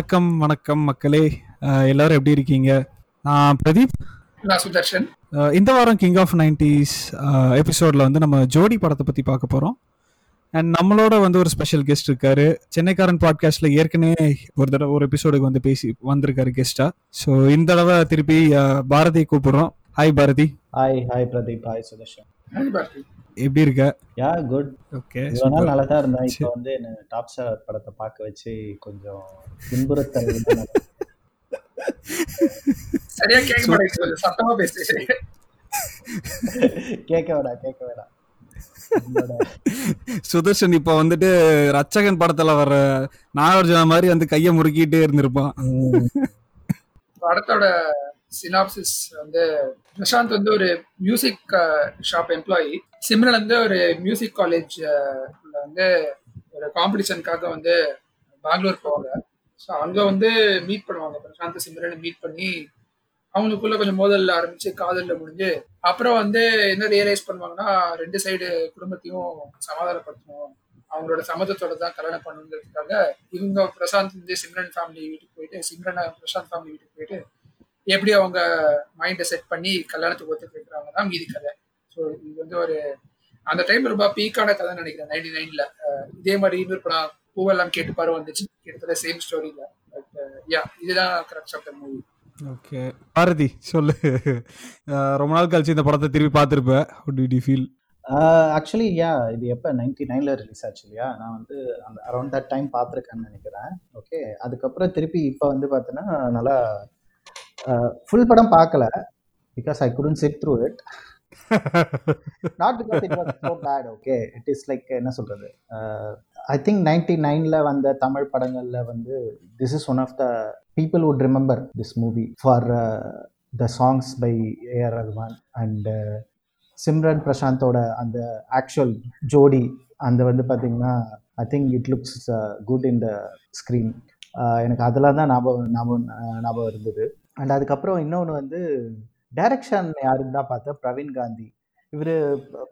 வணக்கம் வணக்கம் மக்களே. எல்லாரும் எப்படி இருக்கீங்க? நான் பிரதீப். நான் சுதர்ஷன். இந்த வாரம் கிங் ஆஃப் நைன்டிஸ் எபிசோடில் வந்து நம்ம ஜோடி படத்தை பற்றி பார்க்க போகிறோம் அண்ட் நம்மளோட வந்து ஒரு ஸ்பெஷல் கெஸ்ட் இருக்காரு. சென்னைக்காரன் பாட்காஸ்ட்டில் ஏற்கனவே ஒரு தடவை ஒரு எபிசோடுக்கு வந்து பேசி வந்திருக்காரு கெஸ்டா ஸோ இந்த தடவை திருப்பி அஹ், பாரதி கூப்பிடுறோம். Hi Bharathi. Hi hi Pradeep. Hi Sudarshan. Bharathi. எப்படி இருக்க? யா குட். ஓகே இவ்வளோ நாள் நல்லா தான் இருந்தேன். இப்போ வந்து என்ன டாப் ஸ்டார் படத்தை பார்க்க வச்சு கொஞ்சம் துன்புறுத்தல் சரியா கேட்க மாட்டேங்குது சத்தமா பேசு. கேட்க வேடா கேட்க வேடா சுதர்ஷன் இப்போ வந்துட்டு ரச்சகன் படத்தில் வர நாகார்ஜுனா மாதிரி வந்து கையை முறுக்கிட்டே இருந்திருப்பான். படத்தோட சினாப்சிஸ் வந்து பிரசாந்த் வந்து ஒரு மியூசிக் ஷாப் எம்ப்ளாயி சிம்ரன் வந்து ஒரு மியூசிக் காலேஜ் வந்து ஒரு காம்படிஷனுக்காக வந்து பெங்களூர் போவாங்க. ஸோ அங்கே வந்து மீட் பண்ணுவாங்க. பிரசாந்த் சிம்ரனை மீட் பண்ணி அவங்களுக்குள்ள கொஞ்சம் மோதல் ஆரம்பிச்சு காதலில் முடிஞ்சு அப்புறம் வந்து என்ன ரியலைஸ் பண்ணுவாங்கன்னா ரெண்டு சைடு குடும்பத்தையும் சமாதானப்படுத்தணும். அவங்களோட சம்மதத்தோட தான் கல்யாணம் பண்ணுங்கிறதுக்காக இவங்க பிரசாந்த் வந்து சிம்ரன் ஃபேமிலி வீட்டுக்கு போயிட்டு சிம்ரனை பிரசாந்த் ஃபேமிலி வீட்டுக்கு போயிட்டு எப்படி அவங்க மைண்டை செட் பண்ணி கல்யாணத்துக்கு ஒத்துட்டு இருக்கிறாங்க தான் மீதி கதை. ஸோ இது வந்து ஒரு அந்த டைம் ரொம்ப பீக்கான கதை நினைக்கிறேன் நைன்டி நைன்ல இதே மாதிரி இன்னொரு படம் பூவெல்லாம் கேட்டு பாரு வந்துச்சு. கிட்டத்தட்ட சேம் ஸ்டோரியில பட் யா இதுதான் correct of the movie okay Bharathi சொல்லு. ரொம்ப நாள் கழிச்சு இந்த படத்தை திருப்பி பார்த்துருப்ப. டி டி ஃபீல் ஆக்சுவலி யா இது எப்போ? நைன்டி நைனில் ரிலீஸ் ஆச்சு இல்லையா? நான் வந்து அந்த அரௌண்ட் தட் டைம் பார்த்துருக்கேன்னு நினைக்கிறேன். ஓகே அதுக்கப்புறம் திருப்பி இப்போ வந்து பார்த்தீங்கன்னா நல்லா ஃபுல் படம் பார்க்கல. Because I couldn't sit through it not because it was so bad okay it is like என்ன சொல்கிறது ஐ திங்க் நைன்டி நைனில் வந்த தமிழ் படங்களில் வந்து this is one of the people would remember this movie for the songs by AR Rahman and Simran பிரசாந்தோட அந்த actual ஜோடி அந்த வந்து பார்த்தீங்கன்னா I think it looks good in the screen எனக்கு அதெல்லாம் தான் ஞாபகம் ஞாபகம் ஞாபகம் இருந்தது. அண்ட் அதுக்கப்புறம் இன்னொன்று வந்து டைரக்ஷன் யாருன்னு தான் பார்த்தேன் பிரவீன் காந்தி. இவர்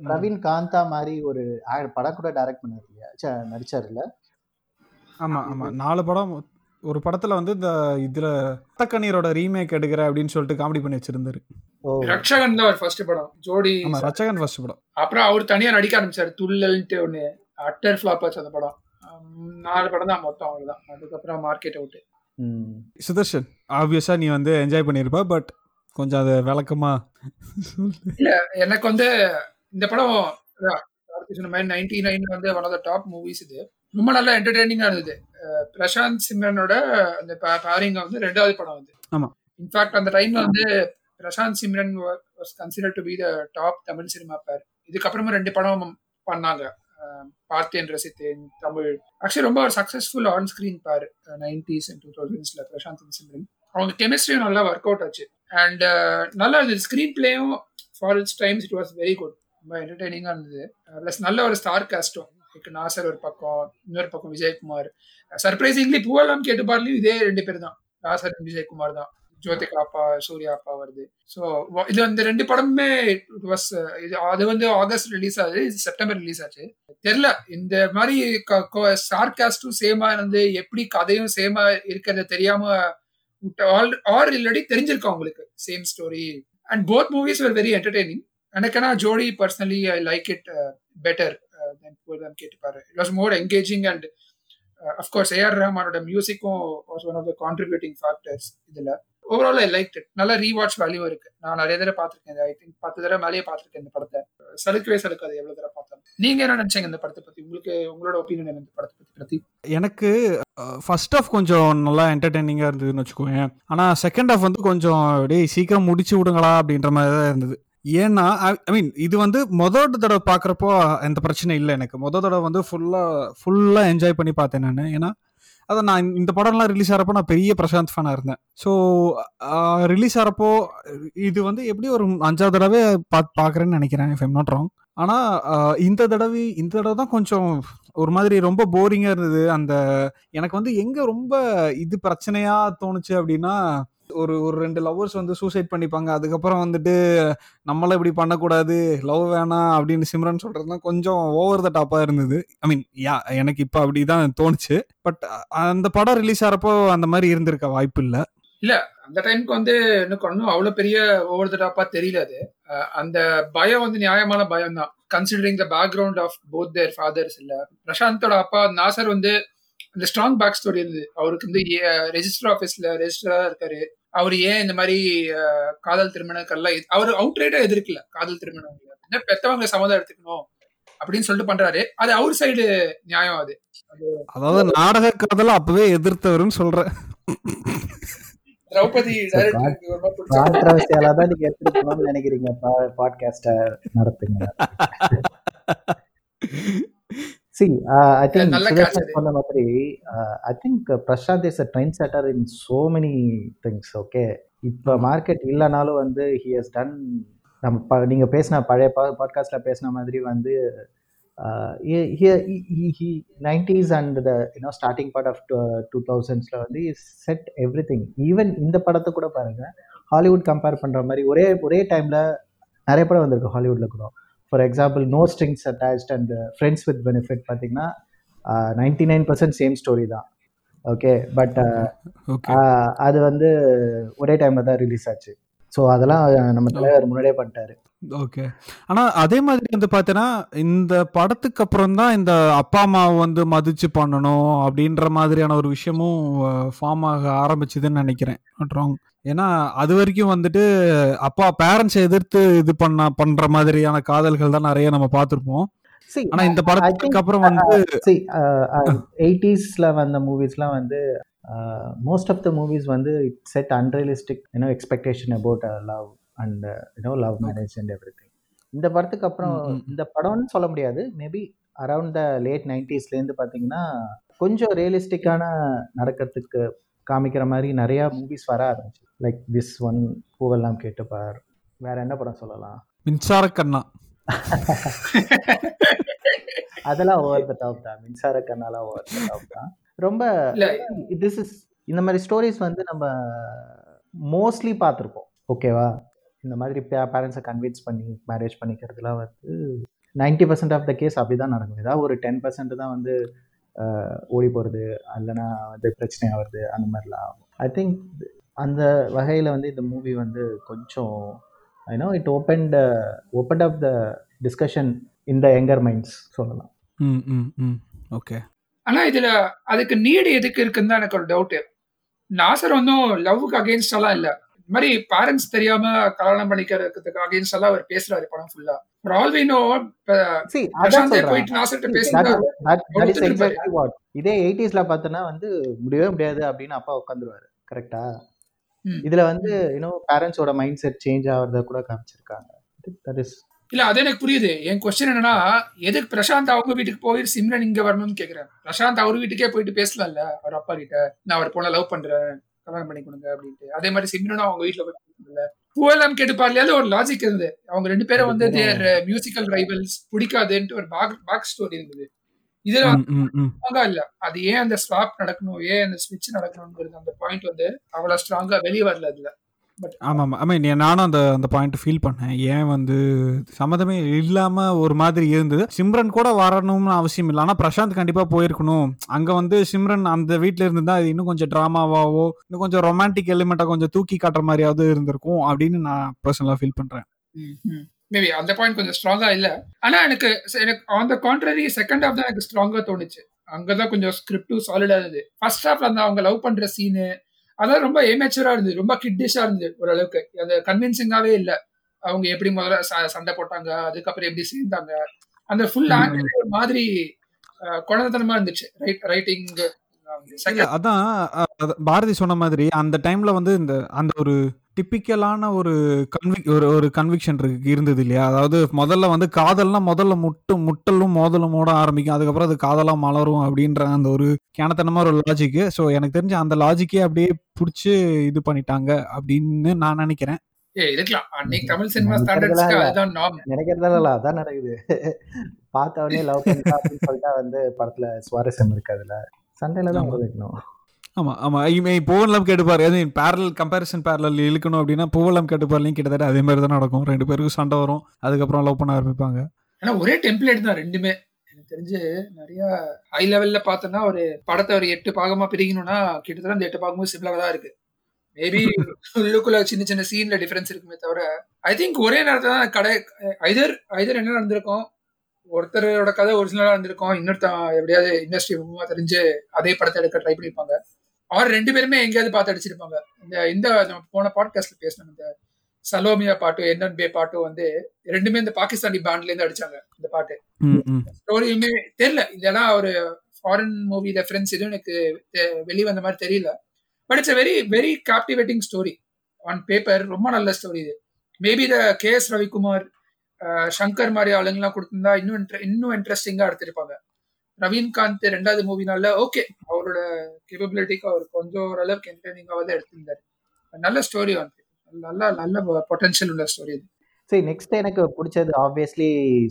பிரவீன் காந்தா மாதிரி ஒரு படம் கூட டைரக்ட் பண்ணார் இல்லையா? ச்ச, நடிச்சார் இல்ல ஆமா ஆமா. நாலு படம் ஒரு படத்துல வந்து இந்த இதுல ரத்தக்கண்ணீரோட ரீமேக் எடுக்கிற அப்படின்னு சொல்லிட்டு காமெடி பண்ணி வச்சிருந்தாரு. ஓ. ரக்ஷகன் தான் ஒரு ஃபர்ஸ்ட் படம். ஜோடி ஆமா ரச்சகன் ஃபர்ஸ்ட் படம். அப்புறம் அவர் தனியா நடிக்க ஆரம்பிச்சாரு. துள்ளல்ன்ட்டு ஒண்ணு. அட்டர் ஃபிளாப் ஆச்சு அந்த படம். நாலு படம் தான் மொத்தம் அவ்வளவுதான் அதுக்கப்புறம் மார்க்கெட் அவுட் ம் சுதர்ஷன் ஆப்வியஸா நீ வந்து என்ஜாய் பண்ணியிருப்ப பட் கொஞ்சம் அதை விளக்கமா எனக்கு வந்து இந்த படம் சொன்ன மாதிரி நைன்டி நைன் வந்து one of the top movies இது. ரொம்ப நல்லா என்டர்டெய்னிங்கா இருந்தது. பிரசாந்த் சிம்ரனோட அந்த பேரிங்க வந்து ரெண்டாவது படம் வந்து. ஆமா. இன்ஃபேக்ட் அந்த டைம்ல வந்து Prashanth Simran was considered to be the top Tamil cinema pair இதுக்கப்புறமா ரெண்டு படம் பண்ணாங்க. பார்த்தேன் ரசித்தேன் தமிழ். ஆக்சுவலி ரொம்ப ஒரு successful on screen pair nineties and two தௌசண்ட்ஸில் Prashanth Simran. அவங்க கெமிஸ்ட்ரியும் நல்லா ஒர்க் அவுட் ஆச்சு. அண்ட் நல்லா இருந்தது. Screen பிளேயும் for its times it was very good ரொம்ப என்டர்டைனிங்காக இருந்தது. ப்ளஸ் நல்ல ஒரு ஸ்டார் காஸ்டும் லைக் நாசர் ஒரு பக்கம் இன்னொரு பக்கம் விஜயகுமார். சர்ப்ரைசிங்லி பூவெல்லாம் கேட்டு பாருலையும் இதே ரெண்டு பேர் தான். நாசர் விஜயகுமார் தான். ஜோதிகா அப்பா சூர்யா அப்பா வருது ஸோ இது அந்த ரெண்டு படமுமே இட் வாஸ் இது அது வந்து ஆகஸ்ட் ரிலீஸ் ஆகுது இது செப்டம்பர் ரிலீஸ் ஆச்சு. தெரியல இந்த மாதிரி ஸ்டார் காஸ்டும் சேமா இருந்து எப்படி கதையும் சேமா இருக்கிறத தெரியாம ஆல் ஆர் இல்லடி தெரிஞ்சிருக்கோம் உங்களுக்கு? Same story and both movies are very entertaining எனக்குனா Jodi personally I like it better then கேட்டுப்பாரு. It was more engaging and of course AR ரஹ்மானோட மியூசிக்கும் was one of the contributing factors இதில். Overall I like it நல்லா rewatch value இருக்கு. நான் நிறைய தடவை பார்த்துருக்கேன் I think பத்து தடவை மேலேயே பார்த்துருக்கேன் இந்த படத்தை. சலுக்கவே சலுக்காது எவ்வளவு தடவை பார்த்தாலும். நீங்க என்ன நினைச்சீங்க இந்த படத்தை பத்தி? உங்களுக்கு உங்களோட ஒப்பீனியன் என்ன இந்த படத்தை பத்தி பிரதீப்? எனக்கு uh, ஃபர்ஸ்ட் ஆஃப் கொஞ்சம் நல்லா என்டர்டைனிங்காக இருந்ததுன்னு வச்சுக்கோங்க ஆனால் செகண்ட் ஆஃப் வந்து கொஞ்சம் டேய் சீக்கிரம் முடிச்சு விடுங்களா அப்படின்ற மாதிரி தான் இருந்தது. ஏன்னா ஐ மீன் இது வந்து மொதல் தடவை பார்க்குறப்போ எந்த பிரச்சனை இல்லை எனக்கு. மொதல் தடவை வந்து ஃபுல்லாக ஃபுல்லாக என்ஜாய் பண்ணி பார்த்தேன் நான். ஏன்னா அதை நான் இந்த படம்லாம் ரிலீஸ் ஆகிறப்போ நான் பெரிய பிரசாந்த் ஃபேனாக இருந்தேன். ஸோ ரிலீஸ் ஆகிறப்போ இது வந்து எப்படி ஒரு அஞ்சாவது தடவை பார்த்து பார்க்குறேன்னு நினைக்கிறேன் இஃப் எம் நாட் ராங் ஆனால் இந்த தடவை இந்த தடவை தான் கொஞ்சம் ஒரு மாதிரி ரொம்ப போரிங்காக இருந்தது. அந்த எனக்கு வந்து எங்கே ரொம்ப இது பிரச்சனையாக தோணுச்சு அப்படின்னா ஒரு ஒரு ரெண்டு லவ்வர்ஸ் வந்து சூசைட் பண்ணிப்பாங்க. அதுக்கப்புறம் வந்துட்டு நம்மள இப்படி பண்ணக்கூடாது லவ் வேணாம் அப்படின்னு சிம்ரன் சொல்றதுலாம் கொஞ்சம் ஓவர் த டாப்பாக இருந்தது. ஐ மீன் யா எனக்கு இப்போ அப்படி தான் தோணுச்சு பட் அந்த படம் ரிலீஸ் ஆகிறப்போ அந்த மாதிரி இருந்திருக்க வாய்ப்பு இல்லை. இல்லை அந்த டைமுக்கு வந்து எனக்கு ஒன்றும் அவ்வளோ பெரிய ஓவர் த டாப்பாக தெரியல அது. அந்த பயம் வந்து நியாயமான பயம் தான். Considering the background of both their fathers இல்லை. பிரசாந்தோட அப்பா நாசர் வந்து அந்த ஸ்ட்ராங் பேக் ஸ்டோரி இருந்தது. அவருக்கு வந்து ரெஜிஸ்டர் ஆஃபீஸ்ல ரெஜிஸ்டரா இருக்காரு. அவர் ஏன் இந்த மாதிரி காதல் திருமணங்கள்லாம் அவர் அவுட் ரைட்டா எதிர்க்கல. காதல் திருமணம் என்ன பெத்தவங்க சம்மதம் எடுத்துக்கணும் அப்படின்னு சொல்லிட்டு பண்றாரு. அது அவர் சைடு நியாயம் அது. அதாவது நாடக காதல அப்பவே எதிர்த்தவருன்னு சொல்றேன் திரௌபதி தான் நீங்க எடுத்துட்டு நினைக்கிறீங்க. பாட்காஸ்ட நடத்துங்க. சி ஐ திங்க். சொன்ன மாதிரி I think Prasad is a trend setter in so many things okay இப்போ மார்க்கெட் இல்லைனாலும் வந்து ஹி ஹஸ் டன் நம்ம ப நீங்கள் பேசின பழைய பா பாட்காஸ்டில் பேசின மாதிரி வந்து nineties and the you know starting part of two தௌசண்ட்ஸில் வந்து செட் எவ்ரி திங் ஈவன் இந்த படத்தை கூட பாருங்கள் ஹாலிவுட் கம்பேர் பண்ணுற மாதிரி ஒரே ஒரே டைமில் நிறைய படம் வந்திருக்கு ஹாலிவுட்டில் கூட. For example no strings attached and friends with benefit பார்த்தீங்கன்னா ninety nine percent same story தான். ஓகே பட் ஓகே அது வந்து ஒரே டைமில் தான் ரிலீஸ் ஆச்சு. ஸோ அதெல்லாம் நம்ம தலைவர் முன்னாடியே பண்ணிட்டாரு. ஓகே ஆனா அதே மாதிரி வந்து பார்த்தீங்கன்னா இந்த படத்துக்கு அப்புறம் தான் இந்த அப்பா அம்மாவை வந்து மதிச்சு பண்ணணும் அப்படின்ற மாதிரியான ஒரு விஷயமும் ஃபார்ம் ஆக ஆரம்பிச்சதுன்னு நினைக்கிறேன். ஏன்னா அது வரைக்கும் வந்துட்டு அப்பா பேரண்ட்ஸ் எதிர்த்து இது பண்ண பண்ற மாதிரியான காதல்கள் தான் நிறைய நம்ம பார்த்துருப்போம். ஆனா இந்த படத்துக்கு அப்புறம் வந்து see, uh, uh, 80s ல வந்த மூவிஸ்லாம் வந்து மோஸ்ட் ஆஃப் த மூவிஸ் வந்து it set unrealistic you know expectation about love and you know love marriage and every இந்த படத்துக்கு அப்புறம். இந்த படம்னு சொல்ல முடியாது. மேபி அரவுண்ட் த லேட் நைன்டிஸ்லேருந்து பார்த்தீங்கன்னா கொஞ்சம் ரியலிஸ்டிக்கான நடக்கிறதுக்கு காமிக்கிற மாதிரி நிறையா மூவிஸ் வர ஆரம்பிச்சு. லைக் திஸ் ஒன் பூவெல்லாம் கேட்டுப்பார் வேற என்ன படம் சொல்லலாம்? மின்சார கண்ணா. அதெல்லாம் ஓவர் த டாப் தான். மின்சார கண்ணாலாம் ஓவர் த டாப் தான். ரொம்ப இல்ல திஸ் இஸ் இந்த மாதிரி ஸ்டோரிஸ் வந்து நம்ம மோஸ்ட்லி பார்த்துருப்போம். ஓகேவா இந்த மாதிரி பேரண்ட்ஸை கன்வின்ஸ் பண்ணி மேரேஜ் பண்ணிக்கிறதுலாம் வந்து ninety percent of the case அப்படி தான் நடக்கும். ஏதாவது ஒரு டென் பர்சன்ட் தான் வந்து ஓடி போகிறது இல்லைன்னா வந்து பிரச்சனை ஆகுறது அந்த மாதிரிலாம் ஐ திங்க் அந்த வகையில் வந்து இந்த மூவி வந்து கொஞ்சம் I know it opened open up the discussion in the younger minds சொல்லலாம். ம் ம் ம். ஓகே ஆனா இதுல அதுக்கு நீடு எதுக்கு இருக்குன்னு தான் எனக்கு ஒரு டவுட் நாசர் ஒன்றும் லவ்வுக்கு அகேன்ஸ்ட் எல்லாம் இல்ல. இந்த மாதிரி பேரண்ட்ஸ் தெரியாம கல்யாணம் பண்ணிக்கிறதுக்கு அகேன்ஸ்ட் எல்லாம் அவர் பேசுறாரு படம் ஃபுல்லா ஃபார் ஆல் வி நோ பிரசாந்தே. போயிட்டு. இதே எயிட்டிஸ்ல பார்த்தோன்னா வந்து முடியவே முடியாது அப்படின்னு அப்பா உட்காந்துருவாரு. கரெக்டா. இதுல வந்து யூனோ பேரண்ட்ஸோட மைண்ட் செட் சேஞ்ச் ஆகிறத கூட காமிச்சிருக்காங்க. தட் இஸ் இல்ல அது எனக்கு புரியுது. என் கொஸ்டின் என்னன்னா எதுக்கு பிரசாந்த் அவங்க வீட்டுக்கு போய் சிம்ரன் இங்க வரணும்னு கேக்குறேன் பிரசாந்த் அவர் வீட்டுக்கே போயிட்டு பேசலாம்ல? அவர் அப்பா கிட்ட நான் அவர் பொண்ணை லவ் பண்றேன். கல்யாணம் பண்ணி கொடுங்க அப்படின்ட்டு. அதே மாதிரி சிம்ரனும் அவங்க வீட்டுல போய் பூவெல்லாம் கேட்டு பாருலையாவது ஒரு லாஜிக் இருந்தது. அவங்க ரெண்டு பேரும் வந்து தேர் மியூசிக்கல் ரைவல்ஸ் பிடிக்காதுன்ட்டு ஒரு பேக் பேக் ஸ்டோரி இருந்தது. இதுல ஸ்ட்ராங்கா இல்ல. அது ஏன் அந்த ஸ்வாப் நடக்கணும் ஏன் அந்த ஸ்விட்ச் நடக்கணும்ங்கிறது அந்த பாயிண்ட் வந்து அவ்வளவு ஸ்ட்ராங்கா வெளியே வரல அதுல. ஆமாம் ஐ மீன் நானும் அந்த அந்த பாயிண்ட் ஃபீல் பண்ணேன். ஏன் வந்து சம்மதமே இல்லாமல் ஒரு மாதிரி இருந்தது. சிம்ரன் கூட வரணும்னு அவசியம் இல்லை. ஆனால் பிரசாந்த் கண்டிப்பாக போயிருக்கணும். அங்கே வந்து சிம்ரன் அந்த வீட்டில் இருந்திருந்தா அது இன்னும் கொஞ்சம் ட்ராமாவாவோ இன்னும் கொஞ்சம் ரொமான்டிக் எலிமெண்ட்டாக கொஞ்சம் தூக்கி காட்டுற மாதிரியாவது இருந்திருக்கும் அப்படின்னு நான் பர்சனலாக ஃபீல் பண்ணுறேன் மேபி அந்த பாயிண்ட் கொஞ்சம் ஸ்ட்ராங்கா இல்ல. ஆனா எனக்கு எனக்கு on the contrary second half தான் எனக்கு ஸ்ட்ராங்கா தோணுச்சு. அங்கதான் கொஞ்சம் ஸ்கிரிப்டும் சாலிடா இருந்தது. ஃபர்ஸ்ட் ஹாஃப்ல அந்த அவங்க லவ் பண்ற சீனு அதான் ரொம்ப ஏமேச்சரா இருந்தது. ரொம்ப கிட்டிஷா இருந்தது ஓரளவுக்கு. அந்த கன்வின்சிங்காவே இல்ல. அவங்க எப்படி முதல்ல சண்டை போட்டாங்க அதுக்கப்புறம் எப்படி சேர்ந்தாங்க. அந்த ஃபுல் ஆங்கிள் ஒரு மாதிரி குழந்தைத்தனமா இருந்துச்சு. ரைட் ரைட்டிங் அதான் பாரதி சொன்ன மாதிரி அந்த டைம்ல வந்து இந்த அந்த ஒரு டிப்பிக்கலான ஒரு கன்விக் ஒரு ஒரு கன்விக்ஷன் இருக்கு இருந்தது இல்லையா? அதாவது முதல்ல வந்து காதல்னா முதல்ல முட்டு முட்டலும் மோதலுமோட ஆரம்பிக்கும். அதுக்கப்புறம் அது காதலா மலரும் அப்படின்ற அந்த ஒரு கேனத்தனமா ஒரு லாஜிக்கு ஸோ எனக்கு தெரிஞ்ச அந்த லாஜிக்கே அப்படியே பிடிச்சி இது பண்ணிட்டாங்க அப்படின்னு நான் நினைக்கிறேன். நினைக்கிறதால அதான் நடக்குது. பார்த்தவொடனே லவ் பண்ணிட்டா அப்படின்னு சொல்லிட்டா வந்து படத்துல சுவாரஸ்யம் இருக்கு அதுல. சண்டையில தான். வைக்கணும். ஆமா ஆமா. இமே பூவெல்லாம் கேட்டுப்பாரு. அது பேரல் கம்பேரிசன் பேரல் இழுக்கணும் அப்படின்னா பூவெல்லாம் கேட்டுப்பார்லையும் கிட்டத்தட்ட அதே மாதிரி தான் நடக்கும். ரெண்டு பேருக்கும் சண்டை வரும். அதுக்கப்புறம் லவ் பண்ண ஆரம்பிப்பாங்க. ஆனா ஒரே டெம்ப்ளேட் தான் ரெண்டுமே. எனக்கு தெரிஞ்சு நிறைய ஹை லெவல்ல பார்த்தோம்னா ஒரு படத்தை ஒரு எட்டு பாகமா பிரிக்கணும்னா கிட்டத்தட்ட அந்த எட்டு பாகமும் சிம்பிளாக தான் இருக்கு. மேபி உள்ளுக்குள்ள சின்ன சின்ன சீன்ல டிஃபரன்ஸ் இருக்குமே தவிர ஐ திங்க் ஒரே நேரத்துல தான் கடை ஐதர் ஐதர் என்ன நடந்திருக்கும்? ஒருத்தரோட கதை ஒரிஜினலா இருந்திருக்கும். இன்னொருத்தன் எப்படியாவது இண்டஸ்ட்ரி மூலமா தெரிஞ்சு அதே படத்தை எடுக்க ட்ரை பண்ணிருப்பாங்க. அவர் ரெண்டு பேருமே எங்கேயாவது பார்த்து அடிச்சிருப்பாங்க. இந்த இந்த நம்ம போன பாட்காஸ்ட்ல பேசணும் இந்த சலோமியா பாட்டு என்னன் பே பாட்டும் வந்து ரெண்டுமே இந்த பாகிஸ்தானி பேண்ட்ல இருந்து அடிச்சாங்க இந்த பாட்டு. ஸ்டோரியுமே தெரியல. இதெல்லாம் ஒரு ஃபாரின் மூவி ரெஃபரன்ஸ் எதுவும் எனக்கு வெளிய வந்த மாதிரி தெரியல. But it's very very captivating story on paper ரொம்ப நல்ல ஸ்டோரி இது. Maybe the K S Ravikumar uh, Shankar மாதிரி ஆளுங்கெல்லாம் கொடுத்திருந்தா இன்னும் inter- இன்னும் இன்ட்ரெஸ்டிங்கா எடுத்திருப்பாங்க. ரவீன்காந்த் ரெண்டாவது மூவினால ஓகே அவரோட கேப்பபிலிட்டிக்கு அவர் கொஞ்சம் ஓரளவுக்கு என்டர்டைனிங்காக தான் எடுத்திருந்தாரு. நல்ல ஸ்டோரி வந்து நல்ல நல்ல பொட்டன்ஷியல் உள்ள ஸ்டோரி இது சரி நெக்ஸ்ட் எனக்கு பிடிச்சது ஆப்வியஸ்லி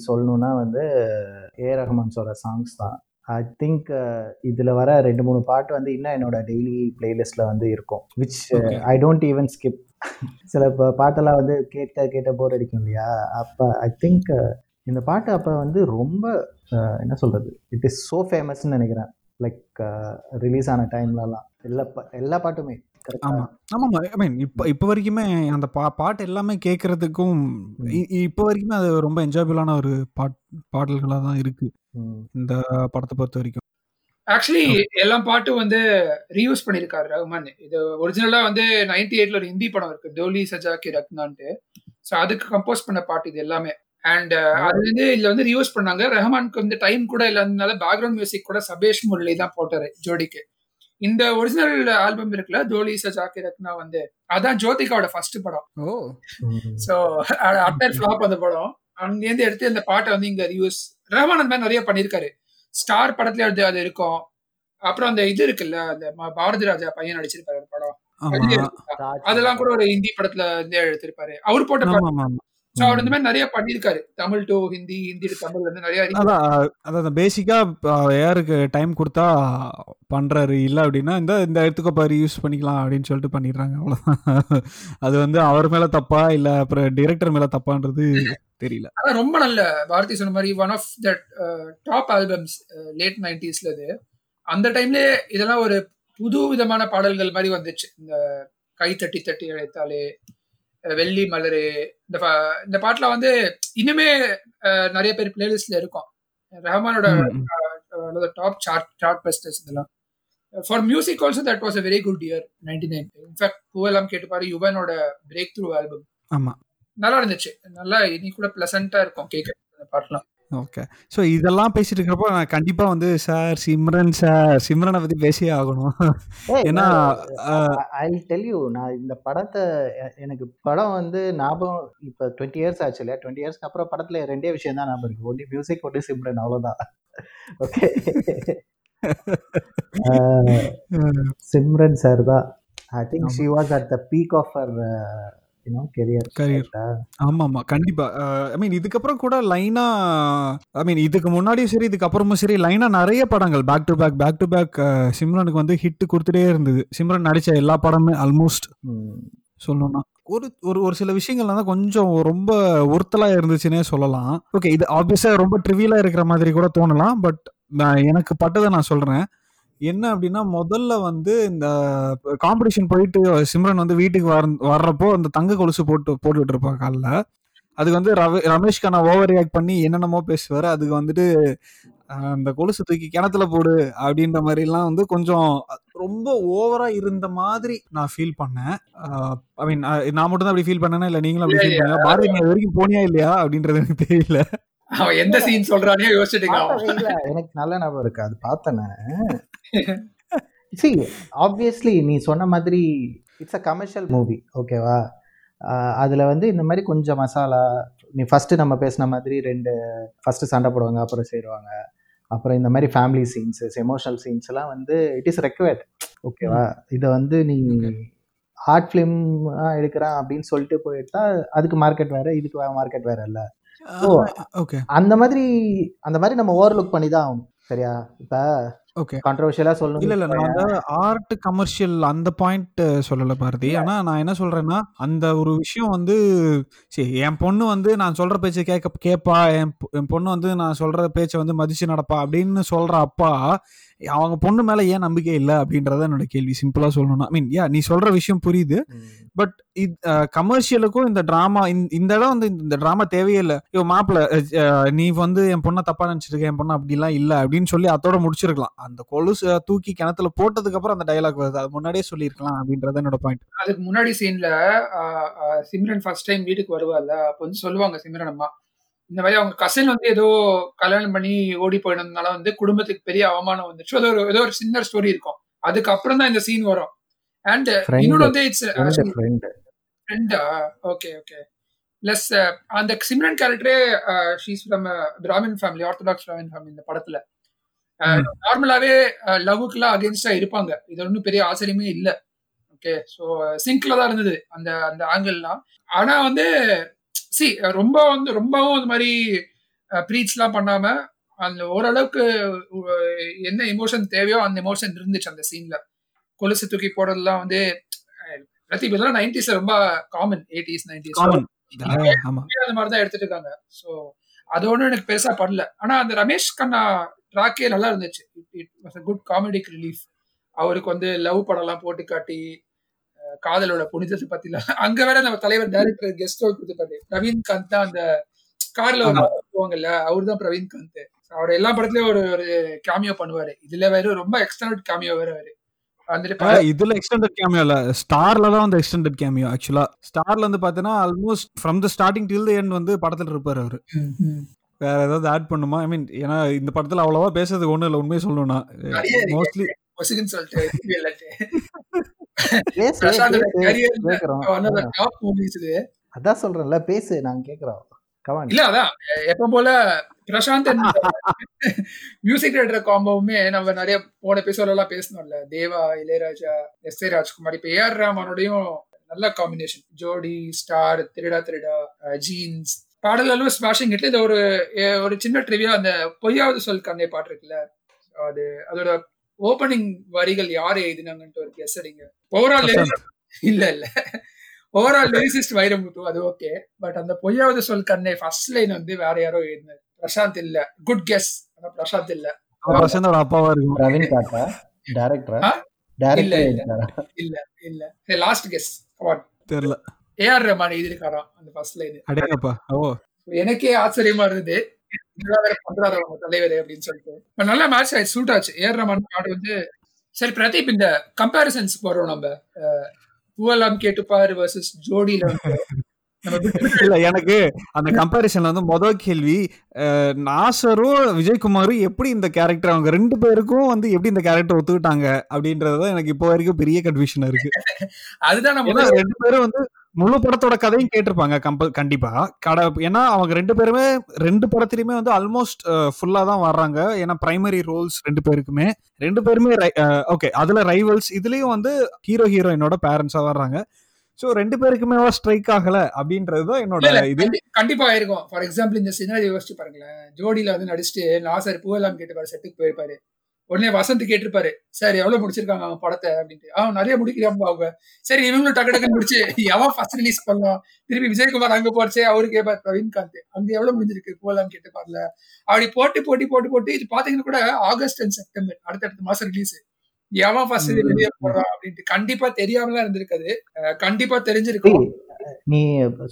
சொல்லணும்னா வந்து ஏ ரஹ்மான்ஸோட சாங்ஸ் தான். ஐ திங்க் இதில் வர ரெண்டு மூணு பாட்டு வந்து இன்னும் என்னோட டெய்லி பிளேலிஸ்ட்டில் வந்து இருக்கும். Which. I don't even skip சில பாட்டெல்லாம் வந்து கேட்ட கேட்ட போர் அடிக்கும் இல்லையா? அப்போ ஐ திங்க் இந்த பாட்டு அப்போ வந்து ரொம்ப என்ன சொல்கிறது இட் இஸ் ஸோ ஃபேமஸ்ன்னு நினைக்கிறேன். லைக் ரிலீஸ் ஆன டைம்லலாம் எல்லா எல்லா பாட்டுமே. ஆமா. கரெக்டாக ஆமாமா ஐ மீன் இப்போ இப்போ வரைக்குமே அந்த பா பாட்டு எல்லாமே கேட்கறதுக்கும் இப்போ வரைக்குமே அது ரொம்ப என்ஜாயபிளான ஒரு பாட் பாடல்களாக தான் இருக்கு இந்த படத்தை பொறுத்த வரைக்கும். ஆக்சுவலி எல்லா பாட்டும் வந்து ரீயூஸ் பண்ணியிருக்காரு ரஹ்மான் இது ஒரிஜினலா வந்து நைன்டி எயிட்ல ஒரு ஹிந்தி படம் இருக்கு. டோலி சஜா கி ரத்னான்ட்டு. ஸோ அதுக்கு கம்போஸ் பண்ண பாட்டு இது எல்லாமே. அண்ட் அது வந்து இதுல வந்து ரீயூஸ் பண்ணாங்க. ரஹ்மானுக்கு வந்து டைம் கூட இல்லாதனால பேக்ரவுண்ட் மியூசிக் கூட சபேஷ் முரளி தான் போட்டாரு ஜோடிக்கு. இந்த ஒரிஜினல் ஆல்பம் இருக்குல்ல டோலி சஜா கி ரத்னா வந்து அதான் ஜோதிகாவோட ஃபர்ஸ்ட் படம். ஓ. ஸோ அட்டர் ஃபிளாப் அந்த படம். அங்கேருந்து எடுத்து அந்த பாட்டை வந்து இங்க ரியூஸ் ரஹ்மான் அந்த மாதிரி நிறைய பண்ணியிருக்காரு ஸ்டார் படத்துல அது அது இருக்கும். அப்புறம் அந்த இது இருக்குல்ல அந்த பாரதி ராஜா பையன் நடிச்சிருப்பாரு ஒரு படம். அதெல்லாம் கூட ஒரு ஹிந்தி படத்துல இருந்தே எடுத்திருப்பாரு அவர் போட்ட ஆமா பாட்டு ஆமா ஆமா. ஸோ அவர் இந்த மாதிரி நிறைய பண்ணியிருக்காரு. தமிழ் டு ஹிந்தி ஹிந்தி தமிழ் வந்து நிறைய அதான் அதான் பேசிக்கா யாருக்கு டைம் கொடுத்தா பண்றாரு. இல்ல அப்படின்னா இந்த இந்த இடத்துக்கு பாரு யூஸ் பண்ணிக்கலாம் அப்படின்னு சொல்லிட்டு பண்ணிடுறாங்க. அவ்வளவுதான். அது வந்து அவர் மேல தப்பா இல்ல அப்புறம் டிரெக்டர் மேல தப்பான்றது தெரியல. அதான் ரொம்ப நல்ல பாரதி சொன்ன மாதிரி one of that top albums late நைன்டிஸ்ல இது அந்த டைம்ல இதெல்லாம் ஒரு புது விதமான பாடல்கள் மாதிரி வந்துச்சு. இந்த கை தட்டி தட்டி அழைத்தாலே வெள்ளி மலரு இந்த இந்த பாட்டுல வந்து இன்னுமே நிறைய பேர் பிளேலிஸ்ட்ல இருக்கும். ரஹ்மானோட டாப் சார்ட் சார்ட் பஸ்டர்ஸ் இதெல்லாம். For music also that was a very good year ninety nine in fact Poovellam Kettuppar யுவனோட breakthrough album ஆமா. நல்லா இருந்துச்சு நல்லா இனி கூட பிளசண்டா இருக்கும் கேட்க அந்த பாட்டுலாம். ஓகே ஸோ இதெல்லாம் பேசிட்டு இருக்கிறப்போ நான் கண்டிப்பா வந்து சார் சிம்ரன் சார் சிம்ரனை பத்தி பேசியே ஆகணும். ஏன்னா ஐ டெல் யூ நான் இந்த படத்தை எனக்கு படம் வந்து ஞாபகம் இப்போ டுவெண்ட்டி இயர்ஸ் ஆச்சு இல்லையா? டுவெண்ட்டி இயர்ஸ்க்கு அப்புறம் படத்துல ரெண்டே விஷயம் தான் ஞாபகம் இருக்கு. ஒன்லி மியூசிக் ஒன்லி சிம்ரன் அவ்வளோதான் ஓகே சிம்ரன் சார் தான். I think she was at the peak of her you know career. ஆமா ஆமா கண்டிப்பா. ஐ மீன் இதுக்கப்புறம் கூட லைனா ஐ மீன் இதுக்கு முன்னாடியும் சரி இதுக்கப்புறமும் சரி லைனா நிறைய படங்கள் back to back back to back சிம்ரனுக்கு வந்து ஹிட் கொடுத்துட்டே இருந்தது. சிம்ரன் நடிச்ச எல்லா படமே ஆல்மோஸ்ட் சொல்லணும்னா. ஒரு ஒரு ஒரு சில விஷயங்கள்லாம் தான் கொஞ்சம் ரொம்ப உறுத்தலா இருந்துச்சுன்னே சொல்லலாம். ஓகே இது ஆப்வியஸா ரொம்ப ட்ரிவியலா இருக்கிற மாதிரி கூட தோணலாம் பட் எனக்கு பட்டதை நான் சொல்றேன். என்ன அப்படின்னா முதல்ல வந்து இந்த காம்படிஷன் போயிட்டு சிம்ரன் வந்து வீட்டுக்கு வர வர்றப்போ அந்த தங்க கொலுசு போட்டு போட்டுட்டு இருப்பாங்க காலில். அதுக்கு வந்து ரவி ரமேஷ் கண்ணா ஓவர் ரியாக்ட் பண்ணி என்னென்னமோ பேசுவார். அதுக்கு வந்துட்டு அந்த கொலுசு தூக்கி கிணத்துல போடு அப்படின்ற மாதிரிலாம் வந்து கொஞ்சம் ரொம்ப ஓவரா இருந்த மாதிரி நான் ஃபீல் பண்ணேன். ஐ மீன் நான் மட்டும் தான் அப்படி ஃபீல் பண்ணேனா இல்ல நீங்களும் அப்படி ஃபீல் பண்ணீங்க பாரதி வரைக்கும் போனியா இல்லையா? அப்படின்றது எனக்கு தெரியல. அவன் எந்த சீன் சொல்றானே யோசிச்சுட்டு பார்த்ததே இல்ல. எனக்கு நல்ல ஞாபகம் இருக்கு. அது பார்த்தேன் சி ஆப்வியஸ்லி நீ சொன்ன மாதிரி இட்ஸ் அ கமர்ஷியல் மூவி ஓகேவா அதில் வந்து இந்த மாதிரி கொஞ்சம் மசாலா நீ ஃபஸ்ட்டு நம்ம பேசின மாதிரி ரெண்டு ஃபஸ்ட்டு சண்டை போடுவாங்க அப்புறம் சேருவாங்க அப்புறம் இந்த மாதிரி ஃபேமிலி சீன்ஸஸ் எமோஷனல் சீன்ஸ் எல்லாம் வந்து இட் இஸ் ரெக்வயர்ட் ஓகேவா இதை வந்து நீ ஹார்ட் ஃபிலிம் எடுக்கிறான் அப்படின்னு சொல்லிட்டு போயிட்டா அதுக்கு மார்க்கெட் வேற இதுக்கு மார்க்கெட் வேற இல்ல. ஓகே அந்த மாதிரி அந்த மாதிரி நம்ம ஓவர்லுக் பண்ணி தான் ஆகணும் சரியா? இப்போ ஓகே கான்ட்ரவர்ஷியலா இல்ல சொல்லணும். இல்ல நான் அந்த ஆர்ட் கமர்ஷியல் அந்த பாயிண்ட் சொல்லல பாரதி. ஆனா நான் என்ன சொல்றேன்னா அந்த ஒரு விஷயம் வந்து சரி என் பொண்ணு வந்து நான் சொல்ற பேச்சை கேட்க கேட்பா என் பொ- என் பொண்ணு வந்து நான் சொல்ற பேச்சை வந்து மதிச்சு நடப்பா அப்படின்னு சொல்ற அப்பா அவங்க பொண்ணு மேல ஏன் நம்பிக்கை இல்லை அப்படின்றத என்னோட கேள்வி. சிம்பிளா சொல்லணும்னா ஐ மீன் யா நீ சொல்ற விஷயம் புரியுது. பட் கமர்ஷியலுக்கும் இந்த டிராமா இந்த இடம் வந்து இந்த டிராமா தேவையே இல்லை. ஐயோ மாப்பிள்ள நீ வந்து என் பொண்ணை தப்பா நினைச்சிருக்க என் பொண்ணு அப்படிலாம் இல்ல அப்படின்னு சொல்லி அதோட முடிச்சிருக்கலாம். அந்த கொலுசு தூக்கி கிணத்துல போட்டதுக்கு அப்புறம் அந்த டயலாக் வருது. அது முன்னாடியே சொல்லியிருக்கலாம் அப்படின்றது என்னோட பாயிண்ட் அதுக்கு முன்னாடி சீன்ல சிம்ரன் ஃபர்ஸ்ட் டைம் வீட்டுக்கு வருவாள்ல அப்போ வந்து சொல்லுவாங்க சிம்ரன் அம்மா இந்த மாதிரி அவங்க கசின் வந்து ஏதோ கல்யாணம் பண்ணி ஓடி போயினதுனால வந்து குடும்பத்துக்கு பெரிய அவமானம் வந்துச்சு. அது ஒரு ஏதோ ஒரு சின்ன ஸ்டோரி இருக்கும். அதுக்கப்புறம் தான் இந்த சீன் வரும். அண்ட். இன்னொன்று வந்து இட்ஸ் ஃப்ரெண்டா ஓகே ஓகே பிளஸ் அந்த Simran கேரக்டரே she's from Brahmin family orthodox Brahmin family இந்த படத்துல. நார்மலாவே லவ்வுக்குலாம் அகேன்ஸ்டா இருப்பாங்க. இது ஒன்றும் பெரிய ஆச்சரியமே இல்லை. ஓகே ஸோ சிங்க்ல தான் இருந்தது அந்த அந்த ஆங்கிள்லாம் ஆனா வந்து சி ரொம்ப வந்து ரொம்பவும் அந்த மாதிரி ப்ரீச்லாம் பண்ணாம அந்த ஓரளவுக்கு என்ன எமோஷன் தேவையோ அந்த எமோஷன் இருந்துச்சு அந்த சீன்ல கொலுசு தூக்கி போடுறதுலாம் வந்து பிரதீப் இதெல்லாம் நைன்டிஸ்ல ரொம்ப காமன் எயிட்டிஸ் நைன்டிஸ் அந்த மாதிரி தான் எடுத்துட்டு இருக்காங்க. ஸோ அது ஒன்றும் எனக்கு பெருசா படல. ஆனா அந்த ரமேஷ் கண்ணா ட்ராக்கே நல்லா இருந்துச்சு. It was a good comedic relief அவருக்கு வந்து லவ் படம்லாம் போட்டு காட்டி காதலோட புனிதத்தை பத்திலாம் அங்க வேற நம்ம தலைவர் டைரக்டர் கெஸ்ட் ரோல் கொடுத்துருப்பாரு பிரவீன் காந்த் தான் அந்த கார்ல. போவாங்கல்ல அவர் தான் பிரவீன் காந்த். அவர் எல்லா படத்துலயும் ஒரு ஒரு கேமியோ பண்ணுவாரு. இதுல வேற ரொம்ப எக்ஸ்டர்னல் கேமியோ வேற அவரு. இதுல எக்ஸ்டெண்டட் கேமியோ இல்ல. ஸ்டார்ல தான் வந்து எக்ஸ்டெண்டட் கேமியோ ஆக்சுவலா ஸ்டார்ல வந்து பாத்தீங்கன்னா almost from the starting till the end வந்து படத்துல இருப்பாரு அவரு. வேற ஏதாவது ஆட் பண்ணுமா? ஐ மீன் ஏன்னா இந்த படத்துல அவ்வளவா பேசுறதுக்கு ஒண்ணும் இல்ல உண்மையை சொல்லணும்னா. மோஸ்ட்லி அதான் சொல்றேன்ல பேசு நாங்க கேக்குறோம் இல்ல அதான். எப்ப போல பிரசாந்த் மியூசிக் டைரக்டர் காம்போவுமே நம்ம நிறைய போன எபிசோட் எல்லாம் பேசணும்ல தேவா இளையராஜா எஸ் ஏ ராஜ்குமார் இப்ப ஏஆர் ரஹ்மானோடையும் நல்ல காம்பினேஷன் ஜோடி ஸ்டார் திருடா திருடா ஜீன்ஸ் பாடலும் ஸ்மாஷிங் ஹிட்ல இந்த ஒரு ஒரு சின்ன ட்ரிவியா அந்த பொய்யாவது சொல் கண்ணே பாட்டு இருக்குல்ல. அது அதோட ஓபனிங் வரிகள் யார் எழுதினாங்கன்ட்டு ஒரு கெஸ் அடிங்க ஓவரால் இல்ல இல்ல. ஓவரால் லிரிசிஸ்ட் வைரமுத்து அது ஓகே பட் அந்த பொய்யாவது சொல் கண்ணே ஃபர்ஸ்ட் லைன் வந்து வேற யாரோ எழுதினார். பிரசாந்த் இல்ல. குட் கெஸ் ஆனா பிரசாந்த் இல்ல. பிரசாந்தோட அப்பாவா இருக்கும். பிரவீன் காட்டா டேரக்டரா? இல்ல, இல்ல. இல்ல லாஸ்ட் கெஸ் தெரியல. ஏஆர் ரஹ்மான் எழுதியிருக்காராம் அந்த ஃபர்ஸ்ட் லைன் அடேங்கப்பா. ஓ. எனக்கே ஆச்சரியமா இருந்தது. பண்றாரு அவங்க தலைவர் அப்படின்னு சொல்லிட்டு. But நல்ல மேட்ச் ஆயிடுச்சு சூட் ஆச்சு. ஏஆர் ரஹ்மான் பாட்டு வந்து சரி பிரதீப் இந்த கம்பேரிசன்ஸ் போறோம் நம்ம. பூவெல்லாம் கேட்டுப்பாரு வர்சஸ் ஜோடியில இல்ல எனக்கு அந்த கம்பாரிசன்ல வந்து முதல் கேள்வி நாசரும் விஜயகுமாரும் எப்படி இந்த கேரக்டர் அவங்க ரெண்டு பேருக்கும் வந்து எப்படி இந்த கேரக்டர் ஒத்துக்கிட்டாங்க அப்படின்றதுதான் எனக்கு இப்போ வரைக்கும் பெரிய கன்ஃபியூஷன் இருக்கு. அதுதான் நம்ம ரெண்டு பேரும் வந்து முழு படத்தோட கதையும் கேட்டிருப்பாங்க கம்ப கண்டிப்பா. கட ஏன்னா அவங்க ரெண்டு பேருமே ரெண்டு படத்துலயுமே வந்து ஆல்மோஸ்ட் ஃபுல்லா தான் வர்றாங்க. ஏன்னா பிரைமரி ரோல்ஸ் ரெண்டு பேருக்குமே. ரெண்டு பேருமே ஓகே அதுல ரைவல்ஸ் இதுலயும் வந்து ஹீரோ ஹீரோயினோட பேரண்ட்ஸா வர்றாங்க. ஸோ ரெண்டு பேருக்குமே ஸ்ட்ரைக் ஆகல அப்படின்றது தான் என்னோட இது. கண்டி- கண்டிப்பா ஆயிருக்கும். ஃபார் எக்ஸாம்பிள் இந்த சினாரி யோசிச்சு பாருங்களேன். ஜோடியில வந்து நடிச்சுட்டு நாசர் பூவெல்லாம் கேட்டுப்பாரு செட்டுக்கு போயிருப்பாரு. உடனே வசந்த் கேட்டிருப்பாரு சார் எவ்வளவு முடிச்சிருக்காங்க அவன் படத்தை? அப்படின்ட்டு. அவன் நிறைய முடிக்கிறாங்க அவங்க. சரி இவங்களும் டக்கு டக்குன்னு முடிச்சு எவன் ஃபர்ஸ்ட் ரிலீஸ் பண்ணலாம் திருப்பி விஜயகுமார் அங்க போறச்சே அவரு கேட்பார் பிரவீன்காந்த் அங்க எவ்வளவு முடிஞ்சிருக்கு? பூவெல்லாம் கேட்டு பாருல. அப்படி போட்டு போட்டி போட்டு போட்டு இது பாத்தீங்கன்னா கூட ஆகஸ்ட் அண்ட் செப்டம்பர் அடுத்தடுத்த மாசம் ரிலீஸ் எவன் ஃபர்ஸ்ட் வெளியே போடுறான் அப்படின்ட்டு. கண்டிப்பா தெரியாமலாம் இருந்திருக்காது. கண்டிப்பா தெரிஞ்சிருக்கும். நீ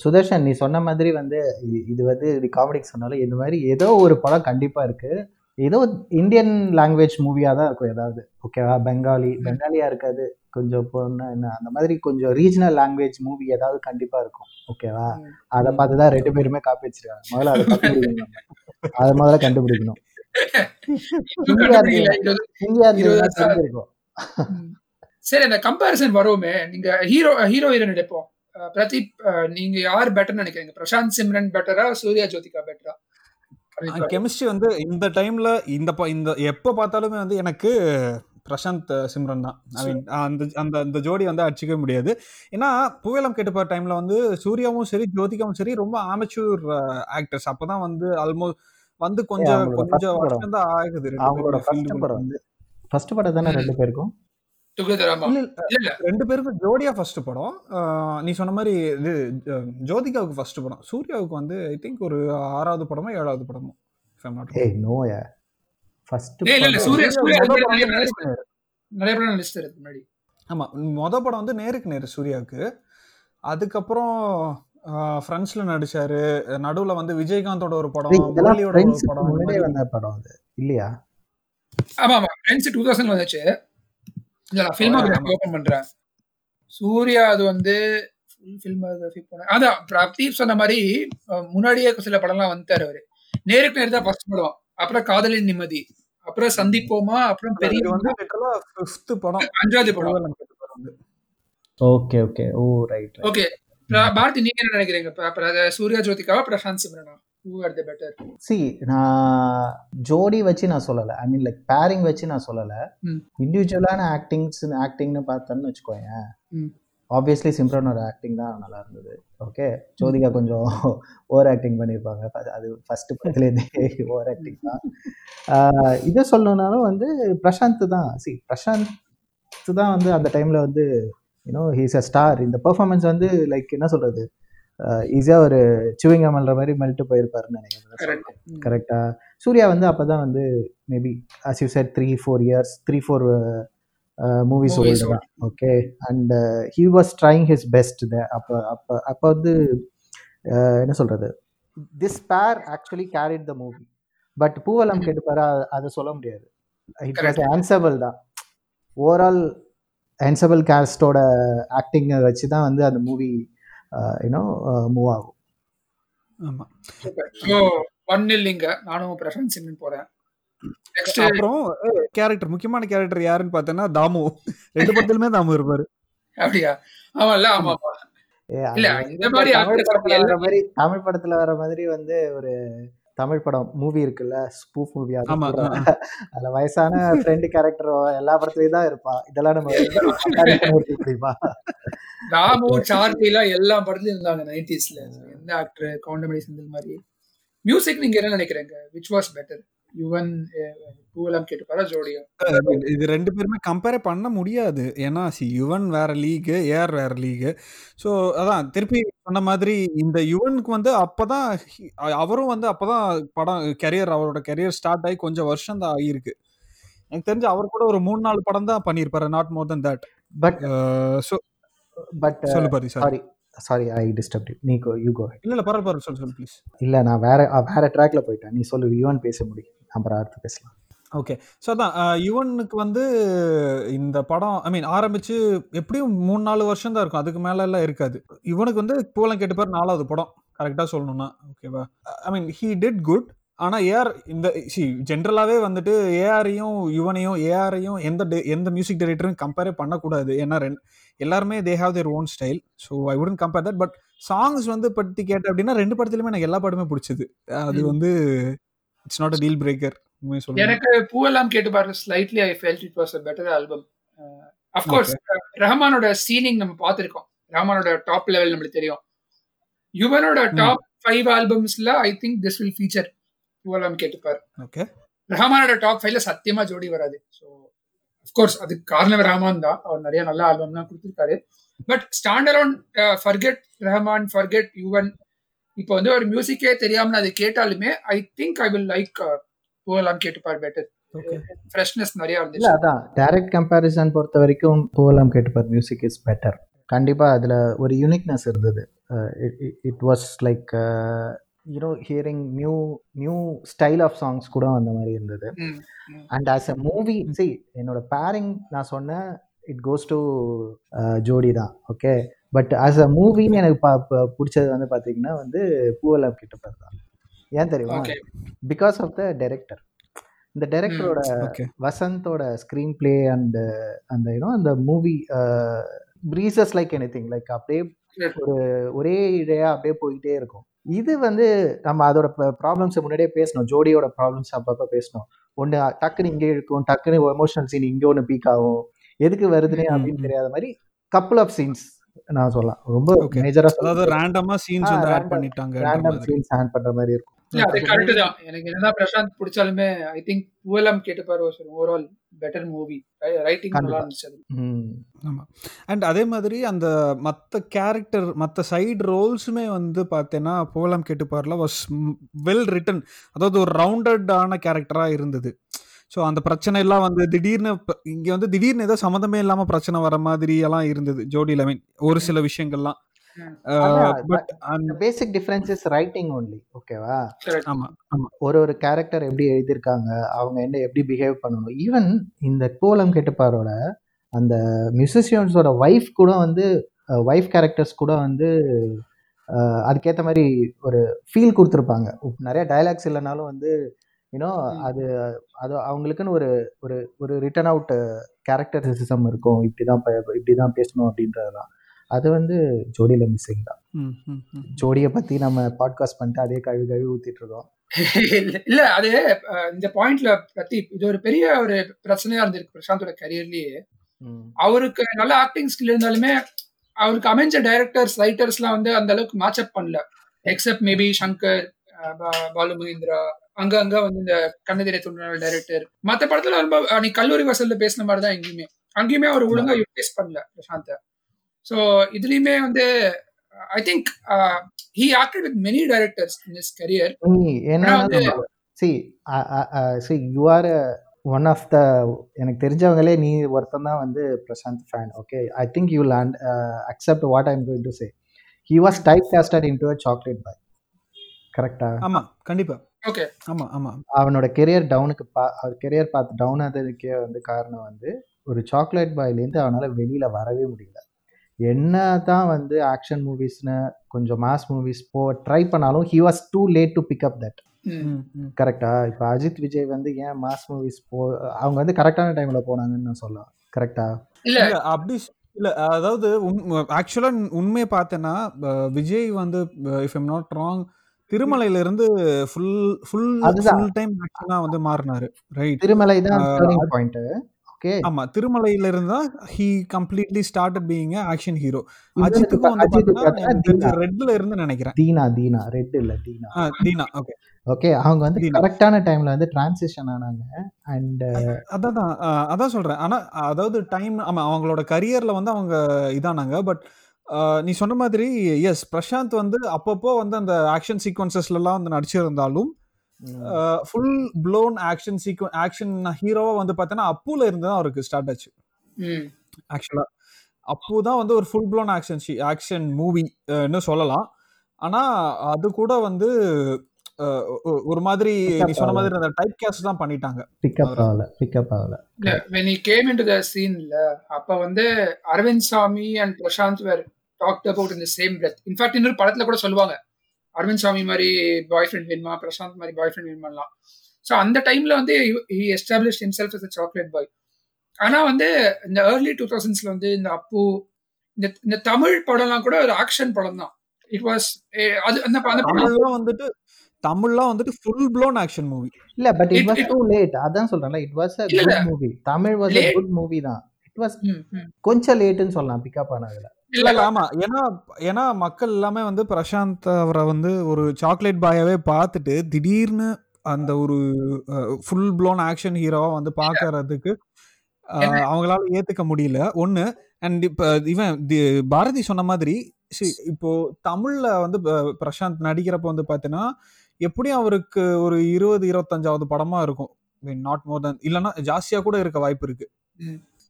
சுதர்ஷன் நீ சொன்ன மாதிரி வந்து இது வந்து காமெடிக்கு சொன்னாலும் இந்த மாதிரி ஏதோ ஒரு படம் கண்டிப்பா இருக்கு. ஏதோ இந்தியன் லாங்குவேஜ் மூவியா தான் இருக்கும் ஏதாவது. ஓகேவா பெங்காலி பெங்காலியா இருக்காது. கொஞ்சம் பொண்ணு என்ன அந்த மாதிரி கொஞ்சம் ரீஜனல் லாங்குவேஜ் மூவி ஏதாவது கண்டிப்பா இருக்கும். ஓகேவா. அதை பார்த்து தான் ரெண்டு பேருமே காப்பி வச்சிருக்காங்க. முதல்ல அதை கண்டுபிடிக்கணும். அதை முதல்ல கண்டுபிடிக்கணும். சரி அந்த கம்பேரிசன் வருமே நீங்க ஹீரோ ஹீரோ ஹீரோயின் எடுப்போம். அஹ் பிரதீப் நீங்க யார் பெட்டர் நினைக்கிறீங்க? பிரசாந்த் சிம்ரன் பெட்டரா சூர்யா ஜோதிகா பெட்டரா கெமிஸ்ட்ரி வந்து இந்த டைம்ல இந்த இந்த எப்போ பார்த்தாலுமே வந்து எனக்கு பிரசாந்த் சிம்ரன் தான். ஐ மீன் அந்த அந்த அந்த ஜோடி வந்து அடிச்சிக்கவே முடியாது. ஏன்னா புயலம் கேட்டு போகிற டைம்ல வந்து சூர்யாவும் சரி ஜோதிகாவும் சரி ரொம்ப ஆமச்சூர் ஆக்டர்ஸ் அப்பதான் வந்து ஆல்மோஸ்ட் வந்து கொஞ்சம் கொஞ்சம். வருஷம் தான் ஆகுது ரெண்டு அவங்களோட படம். வந்து. ஃபர்ஸ்ட் படம் தானே ரெண்டு பேருக்கும்? ரெண்டு பேருக்கும் ஜோடியா ஃபர்ஸ்ட் படம். ஆஹ் நீ சொன்ன மாதிரி இது ஜோதிகாவுக்கு ஃபர்ஸ்ட் படம். சூர்யாவுக்கு வந்து ஐ திங்க் ஒரு ஆறாவது படமோ ஏழாவது படமோ. ஏய் நோயா ஃபர்ஸ்ட் சூர்யா- சூர்யா நிறைய லிஸ்ட் இருக்கு. முன்னாடி. ஆமா. மொத படம் வந்து நேருக்கு நேர் சூர்யாவுக்கு. அதுக்கப்புறம் ஃப்ரெண்ட்ஸ்ல நடிச்சாரு. நடுவுல வந்து விஜயகாந்தோட ஒரு படம் ஒரு படம் படம் அது. இல்லையா? ஆமா ஆமா. ஃப்ரெண்ட்ஸ் டூ தௌசண்ட் வந்துச்சு. இல்ல நான் ஃபில்மோகிராஃபி ஓபன் பண்றேன். சூர்யா அது வந்து ஃபுல் ஃபில்மோகிராஃபி போனேன் அதான் பிரதீப் சொன்ன மாதிரி முன்னாடியே சில படம்லாம் வந்துட்டாரு அவரு. நேருக்கு நேர் தான் ஃபர்ஸ்ட் படம். அப்புறம் காதலின் நிம்மதி. அப்புறம் சந்திப்போமா அப்புறம் பெரிய இது வந்து லிட்டரலா ஃபிஃப்த் படம். அஞ்சாவது படம். Okay okay oh right okay Bharathi நீங்க என்ன நினைக்கிறீங்க? சூர்யா ஜோதிகாவா பிரசாந்த் சிம்ரனா? ஹூ ஆர் தி பெட்டர் சி நான் ஜோடி வச்சு நான் சொல்லலை. ஐ மீன் லைக் பேரிங் வச்சு நான் சொல்லலை. இண்டிவிஜுவலான ஆக்டிங்ஸ் ஆக்டிங்னு பார்த்தோன்னு வச்சுக்கோங்க. ஆப்வியஸ்லி சிம்ரனோட ஆக்டிங் தான் நல்லா இருந்தது. ஓகே ஜோதிகா கொஞ்சம் ஓவர் ஆக்டிங் பண்ணியிருப்பாங்க. அது- ஃபர்ஸ்ட் படத்துலேருந்தே ஓவர் ஆக்டிங் தான். இதை சொல்லணும்னாலும் வந்து பிரசாந்த் தான். சி பிரசாந்த் தான் வந்து அந்த டைமில் வந்து you know he's a star இந்த பெர்ஃபார்மன்ஸ் வந்து லைக் என்ன சொல்கிறது ஈஸியாக ஒரு சிவிங் அமல்ற மாதிரி மெல்ட்டு போயிருப்பாருன்னு நினைக்கிறேன். கரெக்ட் கரெக்டா சூர்யா வந்து அப்பதான் வந்து maybe as you said three four years three four movies Movies old தான் okay and he was trying his best அப்போ அப்போ அப்போ வந்து என்ன சொல்றது? This pair actually carried the movie but Poovellam. Kettuppar? அதை சொல்ல முடியாது. It was. ஆன்சபிள் தான். ஓவரால் ஆன்சபிள் கேஸ்டோட ஆக்டிங்கை வச்சு தான் வந்து அந்த மூவி யூனோ மூவ் ஆகும். ஆமா. ஸோ ஒன் இல்லைங்க நானும் போறேன். நெக்ஸ்ட் அப்புறம் கேரக்டர் முக்கியமான கேரக்டர் யாருன்னு பார்த்தேன்னா தாமு. ரெண்டு படத்துலயுமே தாமு இருப்பாரு. அப்படியா? ஆமால்ல ஆமா இல்ல, இந்த மாதிரி தமிழ் படத்துல வர மாதிரி வந்து ஒரு தமிழ் படம் மூவி இருக்குல்ல ஸ்பூஃப் மூவி. அதுல வயசான ஃப்ரெண்டு கேரக்டர் எல்லா படத்துலயும் தான் இருப்பா. இதெல்லாம் நம்ம ராமு சார்லி எல்லாம் எல்லா படத்துலயும் இருந்தாங்க நைன்டிஸ்ல எந்த ஆக்டர் கவுண்டமணி செந்தில் மாதிரி. மியூசிக் நீங்க என்ன நினைக்கிறீங்க? விச் வாஸ் பெட்டர் யுவன் பூவெல்லாம் கேட்டுப்பாரா ஜோடியா? இது- ரெண்டு பேருமே கம்பேர் பண்ண முடியாது. ஏன்னா சி யுவன் வேற லீகு ஏஆர் வேற லீகு ஸோ அதான் திருப்பி சொன்ன மாதிரி இந்த யுவனுக்கு வந்து அப்பதான் அவரும் வந்து அப்பதான் படம் கெரியர் அவரோட கெரியர் ஸ்டார்ட் ஆகி கொஞ்சம் வருஷம் தான் ஆகியிருக்கு. எனக்கு தெரிஞ்சு அவர் கூட ஒரு மூணு நாலு படம் தான் பண்ணியிருப்பாரு not more than that but so but சொல்லு சாரி சாரி ஐ டிஸ்டர்ப் நீ யூ கோ இல்ல இல்ல பரவாயில்ல பரவாயில்ல சொல்லு சொல்லு ப்ளீஸ் இல்ல நான் வேற வேற ட்ராக்ல போயிட்டேன். நீ சொல்லு யுவன் பேச முடியும். அப்புறம் அடுத்து பேசலாம். ஓகே ஸோ அதான் யுவனுக்கு வந்து இந்த படம் ஐ மீன் ஆரம்பிச்சு எப்படியும் மூணு நாலு வருஷம் தான் இருக்கும். அதுக்கு மேல எல்லாம் இருக்காது. இவனுக்கு வந்து பூலம் கேட்டு பேர் நாலாவது படம். கரெக்டாக சொல்லணும்னா. ஓகேவா I mean he did good ஆனால் ஏஆர் இந்த சி ஜென்ரலாகவே வந்துட்டு ஏஆரையும் யுவனையும் ஏஆரையும் எந்த எந்த மியூசிக் டைரக்டரும் கம்பேரே பண்ணக்கூடாது. ஏன்னா ரெண்டு எல்லாருமே they have their own style so I wouldn't compare that but songs வந்து பற்றி கேட்ட அப்படின்னா ரெண்டு படத்துலையுமே எனக்கு எல்லா படமே பிடிச்சது. அது. வந்து it's not a deal breaker எனக்கு பூவெல்லாம் கேட்டு பாருங்க. Slightly I felt it was a better album of course ரஹ்மானோட சீனிங் நம்ம பார்த்திருக்கோம். ரஹ்மானோட டாப் லெவல் நம்மளுக்கு தெரியும். யுவனோட top five ஆல்பம்ஸ்ல I think this will feature Poovellam Kettuppar. Okay ரஹ்மானோட top ஃபைவ்ல சத்தியமா ஜோடி வராது. ஸோ அஃப்கோர்ஸ் அதுக்கு காரணம் ரஹ்மான் தான். அவர் நிறைய நல்ல ஆல்பம்லாம் கொடுத்துருக்காரு. But stand around forget Rahman forget Yuvan இப்போ வந்து ஒரு மியூசிக்கே தெரியாம நான் அதை கேட்டாலுமே I think I will like Poovellam Kettuppar better okay freshness நிறைய இல்ல இருந்துச்சு அதான். டைரக்ட் கம்பேரிசன் பொறுத்த வரைக்கும் பூவெல்லாம் கேட்டுப்பார். மியூசிக் இஸ் பெட்டர் கண்டிப்பா அதுல ஒரு யூனிக்னஸ் இருந்தது. It was like you know hearing new new style of songs கூட அந்த மாதிரி இருந்தது. And as a movie C என்னோட பேரிங் நான் சொன்னேன் இட் கோஸ் டு ஜோடி தான் ஓகே பட் ஆஸ் அ மூவின்னு எனக்கு பிடிச்சது வந்து பார்த்தீங்கன்னா வந்து பூவெல்லாம் கிட்டப்பார் தான். ஏன் தெரியுமா. பிகாஸ் ஆஃப் த டைரக்டர் இந்த டைரக்டரோட வசந்தோட ஸ்க்ரீன் பிளே அண்ட் அந்த யூனோ அந்த movie breezes like anything like அப்படியே ஒரு ஒரே இடையா அப்படியே போயிட்டே இருக்கும். இது வந்து நம்ம அதோட ப்ராப்ளம்ஸை முன்னாடியே பேசணும். ஜோடியோட ப்ராப்ளம்ஸ் அப்பப்போ பேசணும். ஒன்று டக்குன்னு இங்கே இருக்கும் டக்குன்னு எமோஷனல் சீன் இங்கே ஒன்று பீக் ஆகும். எதுக்கு வருதுன்னே அப்படின்னு. தெரியாத மாதிரி கப்புள் ஆஃப் சீன்ஸ் நான் சொல்லலாம். ரொம்ப. மேஜரா அதாவது ரேண்டமா சீன்ஸ் வந்து ஆட் பண்ணிட்டாங்க ரேண்டம் சீன்ஸ் ஹேண்ட் பண்ற மாதிரி இருக்கும். அது கரெக்ட் தான் எனக்கு என்னதான் பிரசாந்த் பிடிச்சாலுமே ஐ திங்க் பூவெல்லாம் கேட்டுப்பாரு ஒரு ஓவரால் பெட்டர் மூவி ரைட்டிங் நல்லா இருந்துச்சு ஆமாம் அண்ட் அதே மாதிரி அந்த மற்ற கேரக்டர் மற்ற சைடு ரோல்ஸுமே வந்து பார்த்தேன்னா புகழம் கேட்டுப்பாரில் வாஸ் வெல் ரிட்டன் அதாவது ஒரு ரவுண்டடான கேரக்டராக இருந்தது. ஸோ அந்த பிரச்சனை எல்லாம் வந்து திடீர்னு இங்கே வந்து திடீர்னு ஏதோ சம்மந்தமே இல்லாமல் பிரச்சனை வர மாதிரி எல்லாம் இருந்தது ஜோடியில். மீன் ஒரு சில விஷயங்கள்லாம். பட் அந்த basic difference is writing only ஓகேவா. ஆமாம் ஆமாம் ஒரு ஒரு கேரக்டர் எப்படி எழுதியிருக்காங்க அவங்க என்ன எப்படி பிஹேவ் பண்ணணும். ஈவன் இந்த கோலம் கேட்டுப்பாரோட அந்த மியூசிஷியன்ஸோட ஒய்ஃப் கூட வந்து ஒய்ஃப் கேரக்டர்ஸ் கூட வந்து அஹ், அதுக்கேத்த மாதிரி ஒரு ஃபீல் கொடுத்துருப்பாங்க. நிறைய டயலாக்ஸ் இல்லைனாலும் வந்து யூனோ. அது அது அவங்களுக்குன்னு ஒரு ஒரு ஒரு ரிட்டன் அவுட் கேரக்டரிசிசம் இருக்கும். இப்படி தான் இப்படி தான் பேசணும் அப்படின்றதெல்லாம் அது வந்து ஜோடியில் மிஸ்ஸிங் தான். ஜோடியை பற்றி நம்ம பாட்காஸ்ட் பண்ணிட்டு அதே கழுவி கழுவி ஊற்றிட்டு இருக்கோம் இல்ல- அது இந்த பாயிண்ட்ல பிரதீப் இது ஒரு பெரிய ஒரு பிரச்சனையா இருந்திருக்கு பிரசாந்தோட கரியர்லயே அவருக்கு நல்ல ஆக்டிங் ஸ்கில் இருந்தாலுமே அவருக்கு அமைஞ்ச டைரக்டர்ஸ் ரைட்டர்ஸ்லாம் வந்து அந்த அளவுக்கு மேட்ச் அப் பண்ணல. எக்ஸப்ட் மேபி சங்கர் பாலு மகேந்திரா அங்க அங்க வந்து இந்த கண்ணதிரை துணை டைரக்டர் மத்த படத்துல ரொம்ப நீ கல்லூரி வாசல்ல பேசின மாதிரி தான் எங்கேயுமே. அங்கேயுமே அவர் ஒழுங்கா யூட்டிலைஸ் பண்ணல பிரசாந்த. ஸோ இதுலயுமே வந்து I think he acted with many directors in his career வந்து- சி C you are one of the எனக்கு தெரிஞ்சவங்களே நீ ஒருத்தன் தான் வந்து Prashanth fan okay I think you land accept what I'm going to say he was type casted into a chocolate boy கரெக்டா ஆமாம் கண்டிப்பாக ஓகே ஆமாம் ஆமாம் அவனோட கெரியர் டவுனுக்கு பா அவர் கெரியர் பார்த்து டவுன் ஆனதுக்கே வந்து காரணம் வந்து ஒரு சாக்லேட் பாய்லேருந்து அவனால் வெளியில் வரவே முடியல. என்ன தான் வந்து ஆக்ஷன் மூவிஸ்னு கொஞ்சம் மாஸ் மூவிஸ் போ ட்ரை பண்ணாலும் he was too late to pick up that கரெக்டா இப்போ அஜித் விஜய் வந்து ஏன் மாஸ் மூவிஸ் போ அவங்க வந்து கரெக்டான டைம்ல போனாங்கன்னு நான் சொல்லலாம். கரெக்டா இல்ல. அப்படி இல்ல அதாவது ஆக்சுவலா உண்மையை பார்த்தேன்னா விஜய் வந்து இஃப் எம் நாட் ராங் திருமலையில இருந்து ஃபுல் ஃபுல். ஃபுல் டைம் ஆக்ஷனா வந்து மாறினாரு. ரைட் திருமலை தான் டேர்னிங் பாயிண்ட் ஓகே ஆமா திருமலையில இருந்தா he completely started being action hero அஜித்துக்கும் வந்து ரெட்ல இருந்து நினைக்கிறேன். தீனா தீனா ரெட் இல்ல தீனா. தீனா ஓகே ஓகே அவங்க வந்து. கரெக்டான டைம்ல வந்து டிரான்சிஷன் ஆனாங்க. அண்ட் அதான் அதான் சொல்றேன். ஆனா அதாவது டைம் ஆமா அவங்களோட கரியர்ல வந்து அவங்க இதானாங்க. பட் நீ சொன்ன மாதிரி எஸ் பிரசாந்த் வந்து அப்பப்போ வந்து அந்த ஆக்ஷன் சீக்வன்சஸ்லாம் வந்து நடிச்சிருந்தாலும் full blown action sequence action ஹீரோவா வந்து பார்த்தோன்னா அப்புல இருந்து தான் அவருக்கு ஸ்டார்ட் ஆச்சு. ம். ஆக்சுவலா அப்பு தான் வந்து ஒரு full blown action action movie இன்னும் சொல்லலாம். ஆனா அது கூட வந்து ஒரு மாதிரி நீ சொன்ன மாதிரி அந்த டைப் கேஸ்ட் தான் பண்ணிட்டாங்க. பிக்கப் ஆகல பிக்கப் ஆகல. when he came into the scene ல அப்ப வந்து Arvind Swamy and Prashanth were talked about in the same breath. In fact இன்னொரு படத்துல கூட சொல்லுவாங்க. அரவிந்த் சாமி மாதிரி பாய் ஃப்ரெண்ட் வேணுமா? பிரசாந்த் மாதிரி பாய் ஃப்ரெண்ட் வேணுமாலாம் ஸோ அந்த டைம்ல வந்து he establish himself as a chocolate boy ஆனா வந்து இந்த ஏர்லி டூ தௌசண்ட்ஸ்ல வந்து இந்த அப்பு இந்த இந்த தமிழ் படம்லாம் கூட ஒரு ஆக்ஷன் படம் தான். இட் வாஸ் அது அந்த படம் வந்துட்டு தமிழ்லாம் வந்துட்டு ஃபுல் ப்ளோன் ஆக்ஷன் மூவி இல்ல but it It- was too late அதான் சொல்றேன்ல it was a good. Movie Tamil was a. Good movie தான். It was. கொஞ்சம் லேட்டுன்னு சொல்லலாம் பிக்கப் ஆனதுல. இல்ல ஆமா. ஏன்னா ஏன்னா மக்கள் எல்லாமே வந்து பிரசாந்த் அவரை வந்து ஒரு சாக்லேட் பாயாவே பார்த்துட்டு திடீர்னு அந்த ஒரு ஃபுல் ப்ளோன் ஆக்ஷன் ஹீரோவா வந்து பார்க்கறதுக்கு அஹ், அவங்களால ஏத்துக்க முடியல. ஒண்ணு அண்ட் இப்ப இவன் தி- பாரதி சொன்ன மாதிரி இப்போ தமிழ்ல வந்து பிரசாந்த் நடிக்கிறப்ப வந்து பார்த்தீங்கன்னா எப்படியும் அவருக்கு ஒரு இருபது இருபத்தஞ்சாவது படமா இருக்கும். நாட் மோர் than இல்லைன்னா ஜாஸ்தியா கூட இருக்க வாய்ப்பு இருக்கு.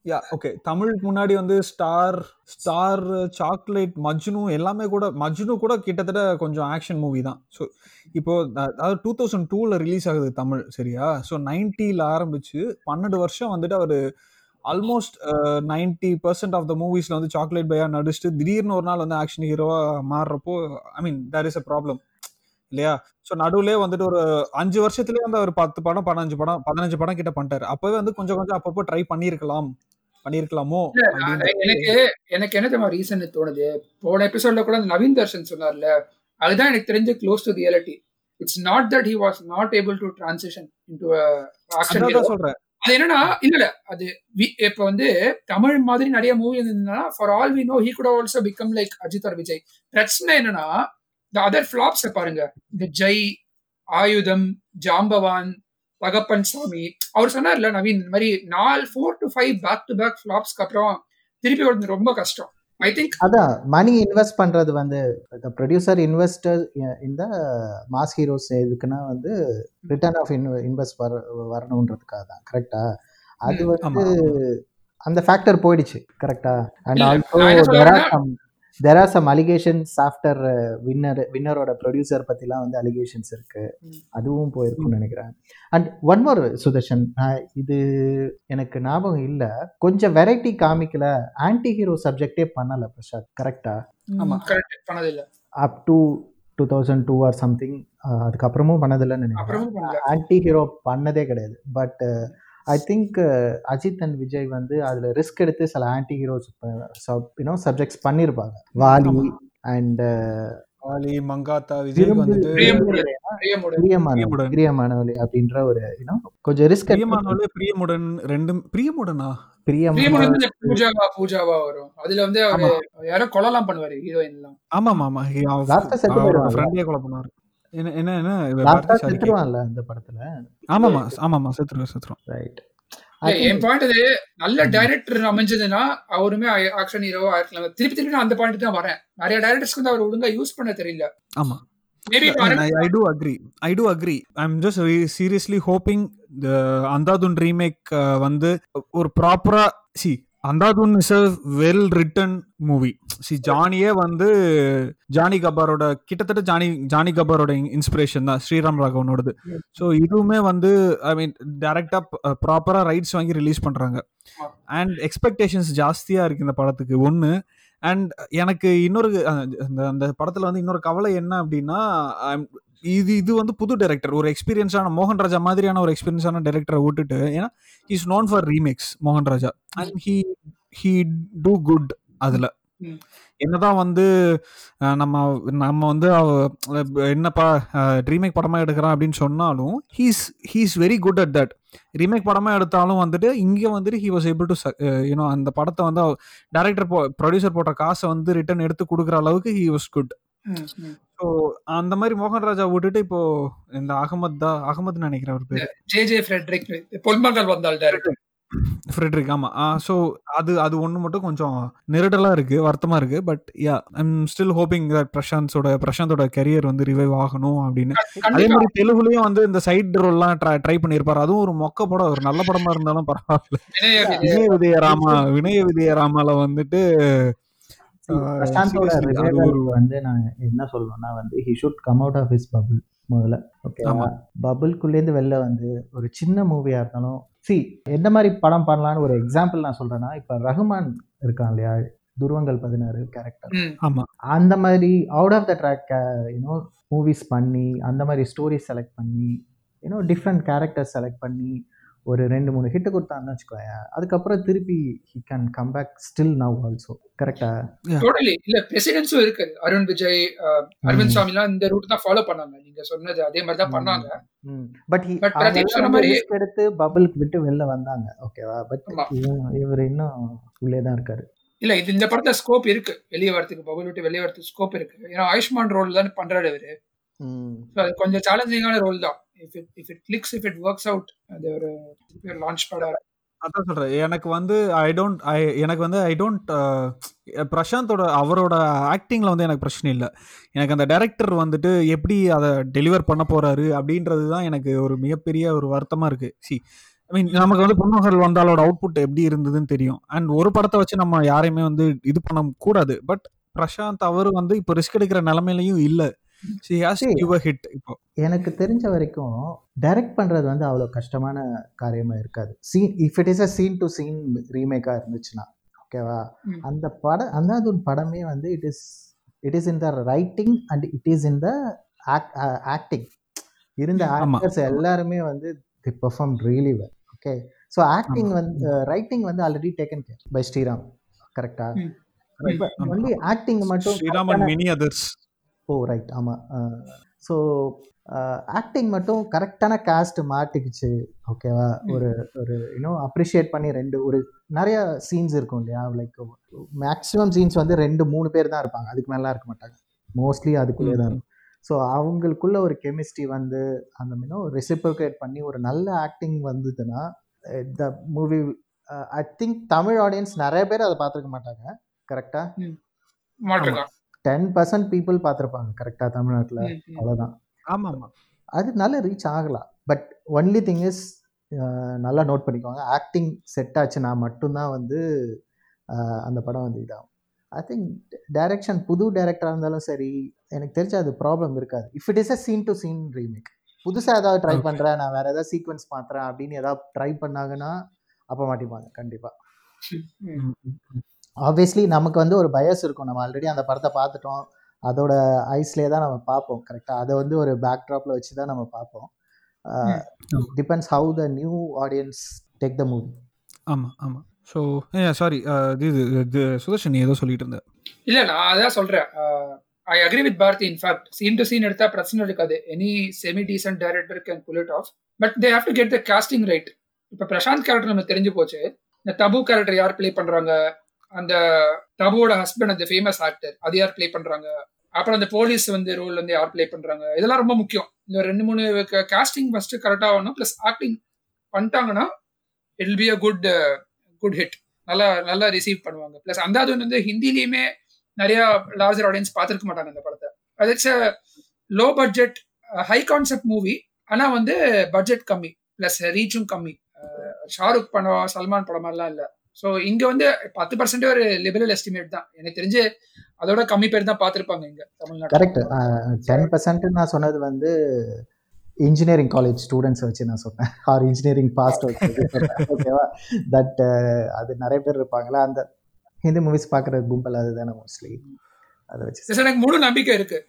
யா ஓகே தமிழுக்கு முன்னாடி வந்து ஸ்டார் ஸ்டார் சாக்லேட் மஜ்னு எல்லாமே கூட மஜ்னு கூட கிட்டத்தட்ட கொஞ்சம் ஆக்ஷன் மூவி தான். ஸோ இப்போ அதாவது டூ தௌசண்ட் டூவில் ரிலீஸ் ஆகுது தமிழ் சரியா? ஸோ நைன்ட்டியில் ஆரம்பிச்சு பன்னெண்டு வருஷம் வந்துட்டு அவர் almost ninety percent of the மூவிஸில் வந்து சாக்லேட் பையாக நடிச்சுட்டு திடீர்னு ஒரு நாள் வந்து ஆக்ஷன் ஹீரோவாக மாறுறப்போ I mean there is a problem இல்லையா? ஸோ நடுவுலேயே வந்துட்டு ஒரு அஞ்சு வருஷத்துலேயே வந்து அவர் பத்து படம் பதினஞ்சு படம் பதினஞ்சு படம் கிட்ட பண்ணிட்டாரு. அப்போவே வந்து கொஞ்சம் கொஞ்சம் அப்பப்போ ட்ரை பண்ணியிருக்கலாம். அப்படின்ற எனக்கு எனக்கு என்ன தெரியுமா ரீசன் தோணுது? போன எபிசோட்ல கூட அந்த நவீன் தர்ஷன் சொன்னார்ல அதுதான் எனக்கு தெரிஞ்சு close to reality it's not that he was not able to transition into action சொல்றேன். அது என்னன்னா இல்ல இல்ல அது இப்ப வந்து தமிழ் மாதிரி நிறைய மூவி இருந்ததுன்னா for all we know he could also become like Ajith or Vijay பிரச்சனை என்னன்னா இந்த அதர் ஃபிளாப்ஸ் பாருங்க. இந்த ஜெய் ஆயுதம் ஜாம்பவான் தகப்பன் சாமி அவர் சொன்னார்ல நவீன் இந்த மாதிரி நாலு four to five back to back ஃபிளாப்ஸ்க்கு அப்புறம் திருப்பி வருது ரொம்ப கஷ்டம். ஐ திங்க் அதான் மணி இன்வெஸ்ட் பண்றது வந்து ப்ரொடியூசர் இன்வெஸ்டர் இந்த மாஸ் ஹீரோஸ் எதுக்குன்னா வந்து ரிட்டர்ன் ஆஃப் இன்வெஸ்ட் வர வரணுன்றதுக்காக தான் கரெக்டா அது வந்து. அந்த ஃபேக்டர் போயிடுச்சு கரெக்டா and also there are some allegations after Winner வின்னரோட producer பத்திலாம் வந்து அலிகேஷன்ஸ் இருக்கு. ம். அதுவும் போயிருக்கும்னு நினைக்கிறேன். அண்ட் ஒன் மோர் சுதர்ஷன் இது எனக்கு ஞாபகம் இல்ல. கொஞ்சம் வெரைட்டி காமிக்கல. ஆன்டி ஹீரோ சப்ஜெக்டே பண்ணல பிரசாத். கரெக்டா ஆமா. கரெக்ட் பண்ணதில்ல. Up to two thousand two or something அதுக்கப்புறமும் பண்ணதில்லைன்னு நினைக்கிறேன். ஆன்டி ஹீரோ பண்ணதே கிடையாது. But I think Ajith and Vijay வந்து அதில் ரிஸ்க் எடுத்து சில ஆன்டி ஹீரோஸ் யூனோ சப்ஜெக்ட்ஸ் பண்ணியிருப்பாங்க வாலி ஆமா. அண்ட் வாலி மங்காத்தா விஜய் வந்துட்டு. பிரியமானவளி. அப்படின்ற ஒரு யூனோ கொஞ்சம் ரிஸ்க் பிரியமானவளே பிரியமுடன் ரெண்டும் பிரியமுடனா? பூஜாவா பூஜாவா வரும். அதுல வந்து யாரோ கொலைலாம் பண்ணுவாரு ஹீரோயின் எல்லாம் ஆமா ஆமா Last ஆ செத்து அவரோட போயிடுவான்ல? ஃப்ரெண்டே கொலை பண்ணுவாரு. என்ன என்ன என்ன? செத்துருவான்ல இந்த படத்துல. ஆமாமா ஆமாமா செத்துருவோம் செத்துருவோம் ரைட் என் பாயிண்ட் அது நல்ல டைரக்டர் அமைஞ்சதுன்னா அவருமே ஆக்ஷன் ஹீரோவா இருக்கலாம். திருப்பி திருப்பி நான் அந்த பாயிண்ட் தான் வரேன். நிறைய டைரக்டர்ஸ்க்கு வந்து அவர் ஒழுங்கா யூஸ் பண்ண தெரியல. ஆமா. Maybe I do agree I do agree I am just seriously hoping Andhadhun remake வந்து ஒரு ப்ராப்பரா C Andhadhun is a well written movie. C ஜானியே வந்து ஜானி கபாரோட கிட்டத்தட்ட ஜானி ஜானி கபாரோட இன்ஸ்பிரேஷன் தான் ஸ்ரீராம் ராகவனோடது. ஸோ இதுவுமே வந்து ஐ மீன் டேரக்டா ப்ராப்பரா ரைட்ஸ் வாங்கி ரிலீஸ் பண்றாங்க. அண்ட் எக்ஸ்பெக்டேஷன்ஸ் ஜாஸ்தியா இருக்கு இந்த படத்துக்கு. ஒன்று அண்ட் எனக்கு இன்னொரு அந்த அந்த படத்துல வந்து இன்னொரு கவலை என்ன அப்படின்னா இது இது வந்து புது டைரக்டர் ஒரு எக்ஸ்பீரியன்ஸான மோகன் ராஜா மாதிரியான ஒரு எக்ஸ்பீரியன்ஸான டைரக்டரை விட்டுட்டு ஏன்னா இஸ் நோன் ஃபார் ரீமேக்ஸ் மோகன் Raja. And he he do good அதுல. என்னதான் வந்து நம்ம நம்ம வந்து என்னப்பா ரீமேக் படமா எடுக்கிறான் அப்படின்னு சொன்னாலும் he's he's very good at that remake படமா எடுத்தாலும் வந்துட்டு இங்க வந்துட்டு he was able to you know அந்த படத்தை வந்து டேரக்டர் ப்ரொடியூசர் போட்ட காசை வந்து ரிட்டர்ன் எடுத்து கொடுக்குற அளவுக்கு ஹி வாஸ் குட் ஸோ அந்த மாதிரி மோகன் ராஜா விட்டுட்டு இப்போ இந்த அகமத் தான் அகமத்னு நினைக்கிறேன் அவர் பேர். ஜே ஜே ஃப்ரெட்ரிக் பொன்மகள் வந்தால் டைரக்டர். ஃப்ரெட்ரிக். ஆமா. ஸோ அது அது ஒன்று மட்டும் கொஞ்சம் நெருடலா இருக்கு வருத்தமா இருக்கு but ya I'm still hoping that பிரசாந்த்ஸோட பிரசாந்தோட கெரியர் வந்து ரிவைவ் ஆகணும் அப்படின்னு. அதே மாதிரி தெலுங்குலயும் வந்து இந்த சைட் ரோல்லாம் ட்ரை ட்ரை பண்ணியிருப்பாரு. அதுவும் ஒரு மொக்க படம் ஒரு நல்ல படமா இருந்தாலும் பரவாயில்ல. வினய விஜய் வினய விஜயராமா வினய விஜயராமால வந்துட்டு பிரசாந்தோட ரிவைவல் வந்து நான் என்ன சொல்லணும்னா வந்து he should come out of his bubble முதல்ல. ஓகே. பபுள்குள்ளேருந்து வெளில வந்து ஒரு சின்ன மூவியா இருந்தாலும் சி எந்த மாதிரி படம் பண்ணலான்னு ஒரு எக்ஸாம்பிள் நான் சொல்றேன்னா இப்ப ரஹ்மான் இருக்கான் இல்லையா? துருவங்கள் பதினாறு கேரக்டர் ம், ஆமா. அந்த மாதிரி out of the track you know movies பண்ணி அந்த மாதிரி ஸ்டோரி செலக்ட் பண்ணி you know different character select பண்ணி ஒரு ரெண்டு மூணு ஹிட் கொடுத்தான்னு வச்சுக்கோயேன். அதுக்கப்புறம் திருப்பி he can come back still now also கரெக்டா டோட்டலி இல்ல பிரசிடென்ஸும் இருக்கு. அருண் விஜய் அஹ், அரவிந்த் சாமி எல்லாம் இந்த ரூட் தான் ஃபாலோ பண்ணாங்க. நீங்க சொன்னது அதே மாதிரி தான் பண்ணாங்க. பட் But பிரதீப் சொன்ன மாதிரி- எடுத்து பபிளுக்கு விட்டு வெளில வந்தாங்க. ஓகேவா பட். இவர் இன்னும் உள்ளே தான் இருக்காரு. இல்ல இது இந்த படத்துல ஸ்கோப் இருக்கு. வெளியே வரதுக்கு பபுள் விட்டு வெளியே வரதுக்கு ஸ்கோப் இருக்கு. ஏன்னா ஆயுஷ்மான் ரோல் தான் பண்றாரு அது கொஞ்சம் சேலஞ்சிங்கான ரோல் தான். If it if it clicks if it works out அது ஒரு லான்ச் படம் அதான் சொல்றேன். எனக்கு வந்து ஐ டோன்ட் ஐ எனக்கு வந்து ஐ டோன்ட் பிரசாந்தோட அவரோட ஆக்டிங்ல வந்து எனக்கு பிரச்சனை இல்லை. எனக்கு அந்த டைரக்டர் வந்துட்டு எப்படி அதை டெலிவர் பண்ண போறாரு அப்படின்றது தான் எனக்கு ஒரு மிகப்பெரிய ஒரு வருத்தமா இருக்கு. சி ஐ மீன் நமக்கு வந்து பொன்னுகர் வந்தாலோட அவுட்புட் எப்படி இருந்ததுன்னு தெரியும். அண்ட் ஒரு படத்தை வச்சு நம்ம யாரையுமே வந்து இது பண்ண கூடாது. பட் பிரசாந்த் அவர் வந்து இப்போ ரிஸ்க் எடுக்கிற நிலைமையிலையும் இல்லை. She has See, give a hit இப்போ எனக்கு தெரிஞ்ச வரைக்கும் டைரக்ட் பண்றது வந்து அவ்வளோ கஷ்டமான காரியமா இருக்காது. Scene if it is a scene to scene ரீமேக்கா இருந்துச்சுன்னா ஓகேவா. அந்த படம் அந்த அது ஒரு படமே வந்து it is it is in the writing and it is in the acting இருந்த. ஆக்டர்ஸ் எல்லாருமே வந்து the perform really well okay so acting வந்து ரைட்டிங் வந்து already taken care by Sriram கரெக்டா. ஒன்லி ஆக்டிங் மட்டும் Sriram and many others oh right ஆமாம் so acting மட்டும் கரெக்டான காஸ்ட் மாட்டிக்கிச்சு. ஓகேவா. ஒரு ஒரு இன்னும் அப்ரிஷியேட் பண்ணி ரெண்டு ஒரு நிறைய சீன்ஸ் இருக்கும் இல்லையா? லைக் மேக்ஸிமம் சீன்ஸ் வந்து ரெண்டு மூணு பேர் தான் இருப்பாங்க. அதுக்கு மேலாம் இருக்க மாட்டாங்க. மோஸ்ட்லி அதுக்குள்ளே தான் இருக்கும். ஸோ அவங்களுக்குள்ள ஒரு கெமிஸ்ட்ரி வந்து அந்த மீனும் ரெசிப்ரோகேட் பண்ணி ஒரு நல்ல ஆக்டிங் வந்ததுன்னா the movie I think Tamil audience நிறைய பேர் அதை பார்த்துருக்க மாட்டாங்க. கரெக்டாக டென் பர்சன்ட் பீப்புள் பார்த்துருப்பாங்க கரெக்டாக தமிழ்நாட்டில். அவ்வளோதான் ஆமா ஆமா அது நல்ல ரீச் ஆகலாம். பட் ஒன்லி திங் இஸ் நல்லா நோட் பண்ணிக்கோங்க. ஆக்டிங் செட் ஆச்சுன்னா மட்டும்தான் வந்து அந்த படம் வந்து இதாகும். ஐ திங்க் டைரக்ஷன் புது டைரக்டராக இருந்தாலும் சரி எனக்கு தெரிஞ்ச அது ப்ராப்ளம் இருக்காது. If it is a scene to scene remake புதுசாக ஏதாவது ட்ரை. பண்ணுறேன் நான் வேறு ஏதாவது சீக்வன்ஸ் மாத்துறேன் அப்படின்னு ஏதாவது ட்ரை பண்ணாங்கன்னா அப்போ மாட்டிப்பாங்க கண்டிப்பாக. ஆப்வியஸ்லி நமக்கு வந்து ஒரு பயஸ் இருக்கும். நம்ம ஆல்ரெடி அந்த படத்தை பார்த்துட்டோம். அதோட ஐஸ்லேயே தான் நம்ம பார்ப்போம் கரெக்டாக அதை வந்து ஒரு பேக் ட்ராப்பில் வச்சு தான் நம்ம பார்ப்போம். Depends how the new audience take the movie ஆமா ஆமா. ஸோ சாரி இது இது சுதர்ஷன் நீ ஏதோ சொல்லிட்டு இருந்த. இல்ல நான் அதான் சொல்றேன். I agree with Bharathi in fact scene to scene எடுத்தா பிரச்சனை இருக்காது. Any semi decent director can pull it off but they have to get the casting right இப்ப பிரசாந்த் கேரக்டர் நம்ம தெரிஞ்சு போச்சு. இந்த தபு கேரக்டர் யார் ப்ளே பண்றாங்க? அந்த தபுவோட ஹஸ்பண்ட் அந்த ஃபேமஸ் ஆக்டர் அது யார் ப்ளே பண்றாங்க? அப்புறம் அந்த போலீஸ் வந்து ரோல் வந்து யார் ப்ளே பண்றாங்க? இதெல்லாம் ரொம்ப முக்கியம். இந்த ரெண்டு மூணு காஸ்டிங் ஃபர்ஸ்ட் கரெக்டா ஆகணும் ப்ளஸ் ஆக்டிங் பண்ணிட்டாங்கன்னா it be a good good hit நல்லா நல்லா ரிசீவ் பண்ணுவாங்க. ப்ளஸ் அந்தாது வந்து ஹிந்திலையுமே நிறைய லார்ஜர் ஆடியன்ஸ் பார்த்துருக்க மாட்டாங்க அந்த படத்தை. அது it's low budget high concept movie ஆனா வந்து பட்ஜெட் கம்மி ப்ளஸ் ரீச்சும் கம்மி. ஷாருக் படம் சல்மான் படம் மாதிரிலாம் இல்லை. ஸோ இங்க வந்து பத்து பர்சன்ட் ஒரு லிபரல் எஸ்டிமேட் தான். எனக்கு தெரிஞ்சு அதோட கம்மி பேர் தான் பார்த்துருப்பாங்க இங்க கரெக்ட் தமிழ்நாட்டில் டென் பர்சன்ட் நான் சொன்னது வந்து இன்ஜினியரிங் காலேஜ் ஸ்டூடெண்ட்ஸ் வச்சு நான் சொன்னேன். ஆர் இன்ஜினியரிங் பாஸ்ட் வச்சு ஓகேவா தட் அது நிறைய பேர் இருப்பாங்களா? அந்த ஹிந்தி மூவிஸ் பார்க்குற கும்பல் அதுதானே மோஸ்ட்லி அதை வச்சு Yes, எனக்கு முழு நம்பிக்கை இருக்கு.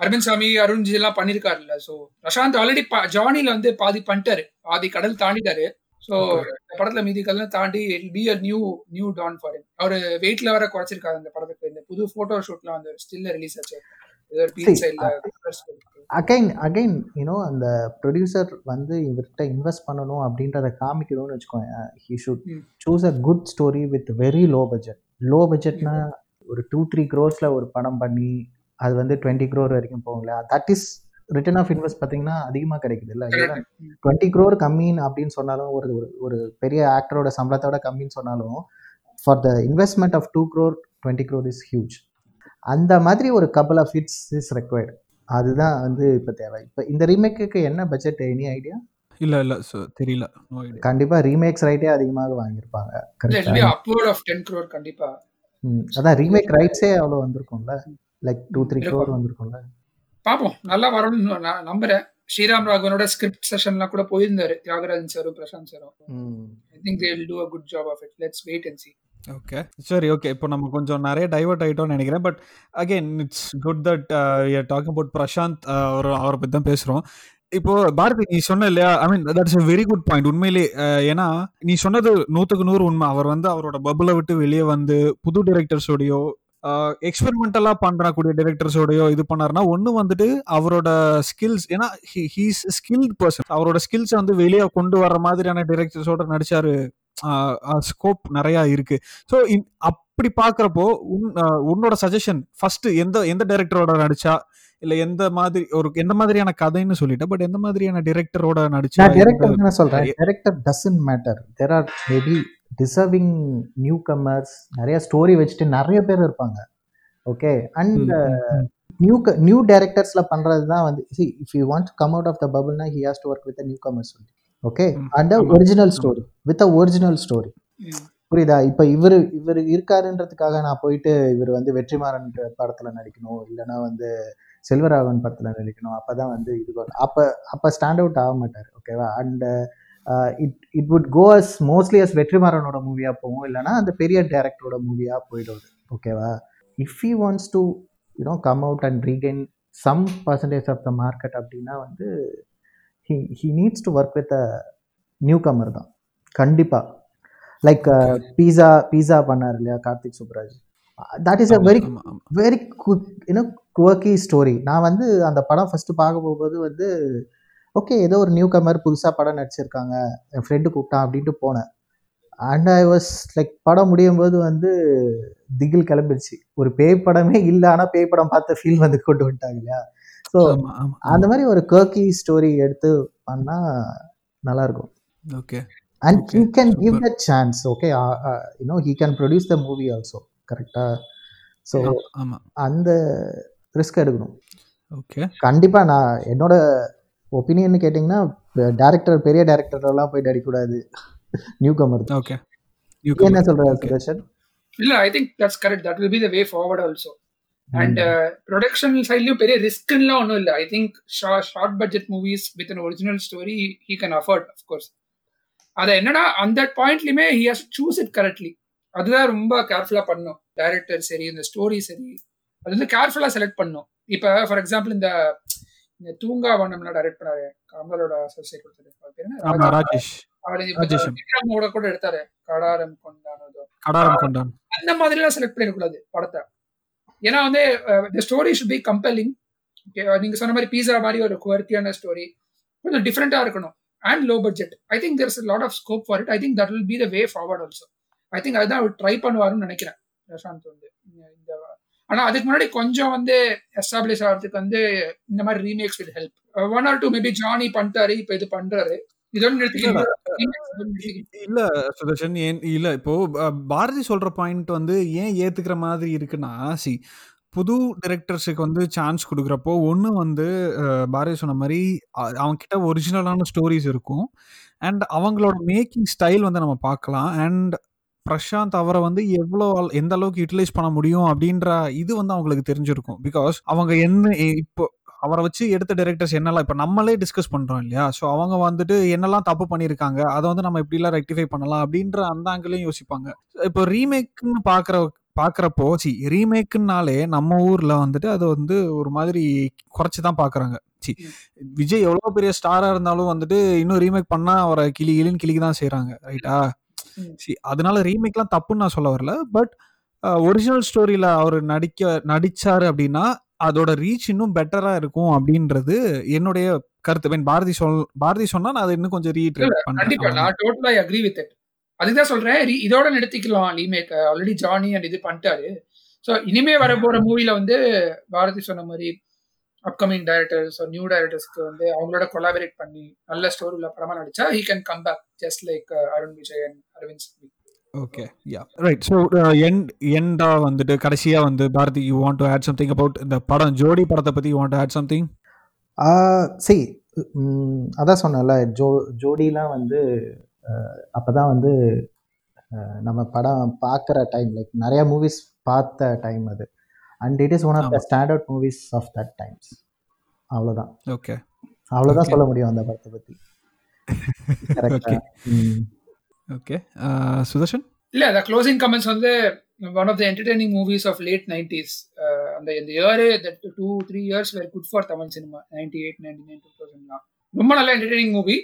அரவிந்த் சாமி அருண்ஜி எல்லாம் பண்ணிருக்காருல்ல ஸோ பிரசாந்த் ஆல்ரெடி ஜானில வந்து பாதி பண்ணிட்டாரு. பாதி கடல் தாண்டிட்டாரு. ஸோ இந்த படத்துல மீதி கல்லாம் தாண்டி be a new new don for அவர் வெயிட்ல வர குறைச்சிருக்காரு இந்த படத்துக்கு. இந்த புது போட்டோ ஷூட்லாம் வந்து ஸ்டில்ல ரிலீஸ் ஆச்சு. அகைன் அகைன் யூனோ அந்த ப்ரொடியூசர் வந்து இவர்கிட்ட இன்வெஸ்ட் பண்ணணும் அப்படின்றத காமிக்கணும்னு வச்சுக்கோங்க he should. Choose a good story with very low budget low பட்ஜெட்னா ஒரு டூ த்ரீ க்ரோர்ஸில் ஒரு படம் பண்ணி அது வந்து டுவெண்ட்டி க்ரோர் வரைக்கும் போகல that is return of invest பார்த்தீங்கன்னா அதிகமாக கிடைக்குது இல்லை? டுவெண்ட்டி க்ரோர் கம்மின்னு அப்படின்னு சொன்னாலும் ஒரு ஒரு ஒரு பெரிய ஆக்டரோட சம்பளத்தோட கம்மின்னு சொன்னாலும் for the investment of two crore twenty crore is huge அந்த மாதிரி ஒரு couple of hits is required அதுதான் வந்து இப்போ தேவை. இப்போ இந்த ரீமேக்குக்கு என்ன பட்ஜெட் எனி ஐடியா இல்ல இல்ல தெரியல. நோ ஐடியா கண்டிப்பாக ரீமேக்ஸ் ரைட்டே அதிகமாக வாங்கியிருப்பாங்க. கரெக்டாக அப்வர்ட் ஆஃப் டென் க்ரோர் கண்டிப்பா. அதான் ரீமேக் ரைட்ஸே அவ்வளோ வந்திருக்கும்ல? Like two three. க்ரோர் வந்திருக்கும்ல? பாப்போம். நல்லா வரணும்னு நான் நம்புறேன். ஸ்ரீராம் ராகவனோட ஸ்கிரிப்ட் செஷன்லாம் கூட போயிருந்தாரு தியாகராஜன் சாரும் பிரசாந்த் சாரும் I think they will do a good job of it let's wait and see okay சரி ஓகே இப்போ நம்ம கொஞ்சம் நிறைய டைவர்ட் ஆகிட்டோம்னு நினைக்கிறேன். But again it's good that talk about Prashanth uh, அவர் அவரை பற்றி தான் பேசுகிறோம் இப்போ பாரதி நீ சொன்ன இல்லையா? I mean that's a very good point உண்மையிலே அஹ், ஏன்னா நீ சொன்னது நூற்றுக்கு நூறு உண்மை. அவர் வந்து அவரோட பபுளை விட்டு வெளியே வந்து புது டிரெக்டர்ஸோடையோ எக்ஸ்பெரிமெண்டலாக பண்ணுறக்கூடிய டிரெக்டர்ஸோடையோ இது பண்ணாருன்னா ஒன்று வந்துட்டு அவரோட ஸ்கில்ஸ் ஏன்னா ஹீஸ் ஸ்கில்ட் பர்சன் அவரோட ஸ்கில்ஸை வந்து வெளியே கொண்டு வர்ற மாதிரியான டிரெக்டர்ஸோட நடிச்சாரு. ஸ்கோப் நிறைய இருக்கு. ஸோ அப்படி பார்க்குறப்போ உன் உன்னோட சஜஷன் ஃபர்ஸ்ட் எந்த எந்த டைரக்டரோட நடிச்சா இல்ல எந்த மாதிரி ஒரு எந்த மாதிரியான கதைன்னு சொல்லிட்டேன் பட் எந்த மாதிரியான டைரக்டரோட நடிச்சா டேரக்டர் என்ன சொல்றேன்? Director doesn't matter there are maybe deserving newcomers நிறைய ஸ்டோரி வச்சுட்டு நிறைய பேர் இருப்பாங்க. ஓகே அண்ட் நியூ நியூ டேரக்டர்ஸ்ல பண்றது தான் வந்து see if you want come out of the பபிள்னா he has to work with newcomers okay hmm, and. Original story with a original story. புரியுதா? இப்போ இவர் இவர் இருக்காருன்றதுக்காக நான் போயிட்டு இவர் வந்து வெற்றிமாறன் படத்துல நடிக்கணும் இல்லைன்னா வந்து செல்வராகவன் படத்துல நடிக்கணும் அப்பதான் வந்து இது. அப்ப அப்ப ஸ்டாண்ட் அவுட் ஆக மாட்டார் ஓகேவா and it it would go as mostly as வெற்றிமாறனோட மூவியா போகும். இல்லைன்னா அந்த பெரிய டேரக்டரோட மூவியா போயிடுவது. ஓகேவா if he wants to you know come out and regain some percentage of the market அப்படின்னா வந்து he he needs to work with a newcomer தான் கண்டிப்பாக லைக் பீஸா பீஸா பண்ணார் இல்லையா Karthik Subbaraj? That is a very. Very cook you know quirky story நான் வந்து அந்த படம் ஃபஸ்ட்டு பார்க்க போகும்போது வந்து ஓகே ஏதோ ஒரு நியூ கமர் புதுசாக படம் நடிச்சிருக்காங்க. என் ஃப்ரெண்டு கூப்பிட்டான் அப்படின்ட்டு போனேன். அண்ட் ஐ வாஸ் லைக் படம் முடியும் போது வந்து திகில் கிளம்பிடுச்சு. ஒரு பேய் படமே இல்லை ஆனால் பேய் படம் பார்த்த ஃபீல் வந்து கொண்டு வந்துட்டாங்க இல்லையா? ஸோ அந்த மாதிரி ஒரு கர்க்கி ஸ்டோரி எடுத்து பண்ணா நல்லா இருக்கும் okay and Okay, he can give. That chance okay you know he can produce the movie also கரெக்டா ஸோ ஆமா அந்த ரிஸ்க் எடுக்கணும். ஓகே கண்டிப்பா நான் என்னோட ஒப்பீனியன் கேட்டிங்கன்னா டேரக்டர் பெரிய டேரக்டர் எல்லாம் போய் அடிக்கூடாது நியூ கமர் ஓகே என்ன சொல்ற Okay. சுதர்ஷன்? இல்ல I think that's correct that will be the way forward also and production சைட்லயும் பெரிய ரிஸ்க்லாம் ஒன்றும் இல்லை. I think short budget movies with an original story he can afford of course அதை என்னன்னா அந்த பாயிண்ட்லயுமே he has choose it correctly அதுதான் ரொம்ப கேர்ஃபுல்லா பண்ணும். டைரக்டர் சரி இந்த ஸ்டோரி சரி. அது வந்து கேர்ஃபுல்லா செலக்ட் பண்ணும். இப்போ ஃபார் எக்ஸாம்பிள் இந்த இந்த தூங்கா வண்ணம்லாம் டைரக்ட் பண்ணாரு. கமலோட அசோசியேட் கொடுத்தாரு. ராஜேஷ். விக்ரமோட கூட எடுத்தாரு. கடாரம் கொண்டானதோ கடாரம் கொண்டான் அந்த மாதிரிலாம் செலக்ட் பண்ணிடக்கூடாது படத்தை. ஏன்னா வந்து the story should be compelling நீங்க சொன்ன மாதிரி பீஸா மாதிரி ஒரு குவர்த்தியான ஸ்டோரி கொஞ்சம் டிஃப்ரெண்டா இருக்கணும். And low budget I think there's lot of scope for it I think that will be the way forward also I think அதுதான் அவர் ட்ரை பண்ணுவாருன்னு நினைக்கிறேன். பிரசாந்த் வந்து இந்த- ஆனா அதுக்கு முன்னாடி கொஞ்சம் வந்து எஸ்டாப்ளிஷ் ஆகிறதுக்கு வந்து இந்த மாதிரி remakes will help one or two maybe Johnny பண்ணிட்டாரு இப்போ இது பண்றாரு. இல்ல சுதர்ஷன் ஏன் இல்ல இப்போ பாரதி சொல்ற பாயிண்ட் வந்து ஏன் ஏத்துக்கிற மாதிரி இருக்குன்னா சி புது டிரெக்டர்ஸுக்கு வந்து சான்ஸ் கொடுக்குறப்போ ஒன்று வந்து பாரதி சொன்ன மாதிரி அ- அவங்க கிட்ட ஒரிஜினலான ஸ்டோரிஸ் இருக்கும். அண்ட் அவங்களோட மேக்கிங் ஸ்டைல் வந்து நம்ம பார்க்கலாம். அண்ட் பிரசாந்த் அவரை வந்து எவ்வளோ எந்த அளவுக்கு யூட்டிலைஸ் பண்ண முடியும் அப்படின்ற இது வந்து அவங்களுக்கு தெரிஞ்சிருக்கும். பிகாஸ் அவங்க என்ன இப்போ அவரை வச்சு எடுத்த டைரக்டர்ஸ் என்னெல்லாம் இப்போ நம்மளே டிஸ்கஸ் பண்றோம் இல்லையா? ஸோ அவங்க வந்துட்டு என்னெல்லாம் தப்பு பண்ணியிருக்காங்க அதை வந்து நம்ம எப்படிலாம் ரெக்டிஃபை பண்ணலாம் அப்படின்ற அந்த ஆங்கிலையும் யோசிப்பாங்க. இப்போ ரீமேக்னு பார்க்குற பார்க்குறப்போ சி ரீமேக்குனாலே நம்ம ஊரில் வந்துட்டு அது வந்து ஒரு மாதிரி குறைச்சி தான் பார்க்குறாங்க. சி விஜய் எவ்வளோ பெரிய ஸ்டாராக இருந்தாலும் வந்துட்டு இன்னும் ரீமேக் பண்ணால் அவரை கிளி கிளின்னு கிளிக்கு தான் செய்கிறாங்க ரைட்டா. சி அதனால ரீமேக்லாம் தப்புன்னு நான் சொல்ல வரல. பட் ஒரிஜினல் ஸ்டோரியில் அவர் நடிக்க நடிச்சாரு அப்படின்னா அதோட ரீச் இன்னும் பெட்டரா இருக்கும் அப்படின்றது என்னுடைய கருத்து. மீன் பாரதி சொல் பாரதி சொன்னா நான் அதை இன்னும் கொஞ்சம் ரீட்ரேட் பண்றேன். நான் டோட்டலா அக்ரி வித் இட் அதுதான் சொல்றேன் இதோட நிறுத்திக்கலாம் ரீமேக் ஆல்ரெடி ஜானி அண்ட் இது பண்ணிட்டாரு. ஸோ இனிமே வர போற மூவில வந்து பாரதி சொன்ன மாதிரி அப்கமிங் டைரக்டர்ஸ் நியூ டைரக்டர்ஸ்க்கு வந்து அவங்களோட கொலாபரேட் பண்ணி நல்ல ஸ்டோரி உள்ள படமா நடிச்சா he can come back just like Arun Vijay and sing okay ya right so end எண்டா வந்துட்டு கடைசியா வந்து Bharathi you want to add something about இந்த படம் ஜோடி படத்தை பத்தி you want add something see அதான் சொன்னேன்ல ஜோ ஜோடிலாம் வந்து அப்போ தான் வந்து நம்ம படம் பார்க்குற டைம் லைக் நிறைய மூவிஸ் பார்த்த டைம் அது. And it is one of the ஆமா. Standard movies of that times அவ்வளோதான் ஓகே அவ்வளோதான் Okay. சொல்ல முடியும் அந்த படத்தை பற்றி கரெக்டாக ஓகே சுதர்ஷன் இல்ல அந்த க்ளோசிங் கமெண்ட்ஸ் வந்து one of the entertaining movies of late nineties அந்த இந்த இயரே two three years where good for Tamil cinema ninety eight ninety nine two தௌசண்ட்லாம் ரொம்ப நல்ல என்டர்டைனிங் மூவி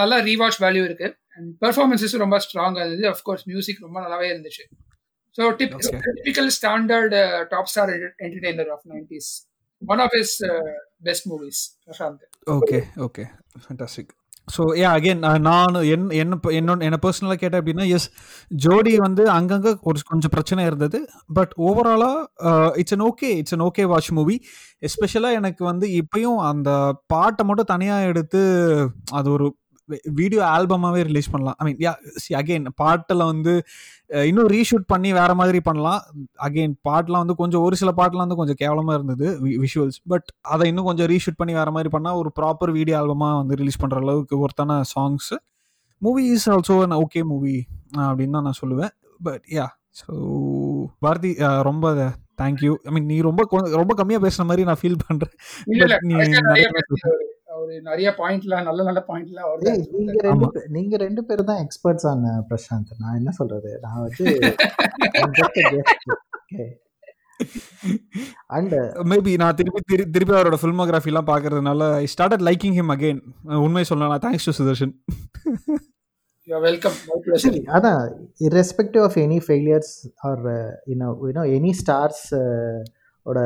நல்ல ரீவாச் வேல்யூ இருக்கு. அண்ட் பெர்ஃபார்மன்ஸஸ் ரொம்ப ஸ்ட்ராங்காக இருந்தது. அஃப்கோர்ஸ் மியூசிக் ரொம்ப நல்லாவே இருந்துச்சு. So tip. Typical standard top star entertainer of nineties one of his best movies Prashanth okay okay fantastic so a again நான் என் என்ன என்னோட என்ன பர்சனலாக கேட்டேன் அப்படின்னா எஸ் ஜோடி வந்து அங்கங்கே ஒரு கொஞ்சம் பிரச்சனை இருந்தது. பட் ஓவராலாக it's an okay it's an okay watch movie எஸ்பெஷலாக எனக்கு வந்து இப்பயும் அந்த பாட்டை மட்டும் தனியாக எடுத்து அது ஒரு வீடியோ ஆல்பமாகவே ரிலீஸ் பண்ணலாம். ஐ மீன் யா சி அகெயின் பாட்டில் வந்து இன்னும் ரீஷூட் பண்ணி வேற மாதிரி பண்ணலாம். அகெயின் பாட்டெலாம் வந்து கொஞ்சம் ஒரு சில பாட்டெலாம் வந்து கொஞ்சம் கேவலமாக இருந்தது விஷுவல்ஸ் பட் அதை இன்னும் கொஞ்சம் ரீஷூட் பண்ணி வேற மாதிரி பண்ணால் ஒரு ப்ராப்பர் வீடியோ ஆல்பமாக வந்து ரிலீஸ் பண்ணுற அளவுக்கு ஒருத்தான songs movie is also an okay movie அப்படின்னு தான் நான் சொல்லுவேன். பட் யா ஸோ பாரதி ரொம்ப தேங்க்யூ ஐ மீன் நீ ரொம்ப ரொம்ப கம்மியாக பேசுன மாதிரி நான் ஃபீல் பண்ணுறேன் நிறைய பாயிண்ட்லாம் நல்ல நல்ல பாயிண்ட்லாம் அவர் ஏய், நீங்க ரெண்டு நீங்க ரெண்டு பேரும் தான் எக்ஸ்பர்ட்ஸ் ஆன பிரசாந்த். நான் என்ன சொல்றது? நான் வந்து அண்ட் மேபி நான் திருப்பி திரு திருப்பி அவரோட ஃபில்மோகிராஃபிலாம் பார்க்கறதுனால I started liking him again உண்மை சொல்லலாம் தேங்க்ஸ் டு சுதர்ஷன் பிளஷர் அதான் irrespective of any failures or you know you know any stars ஓட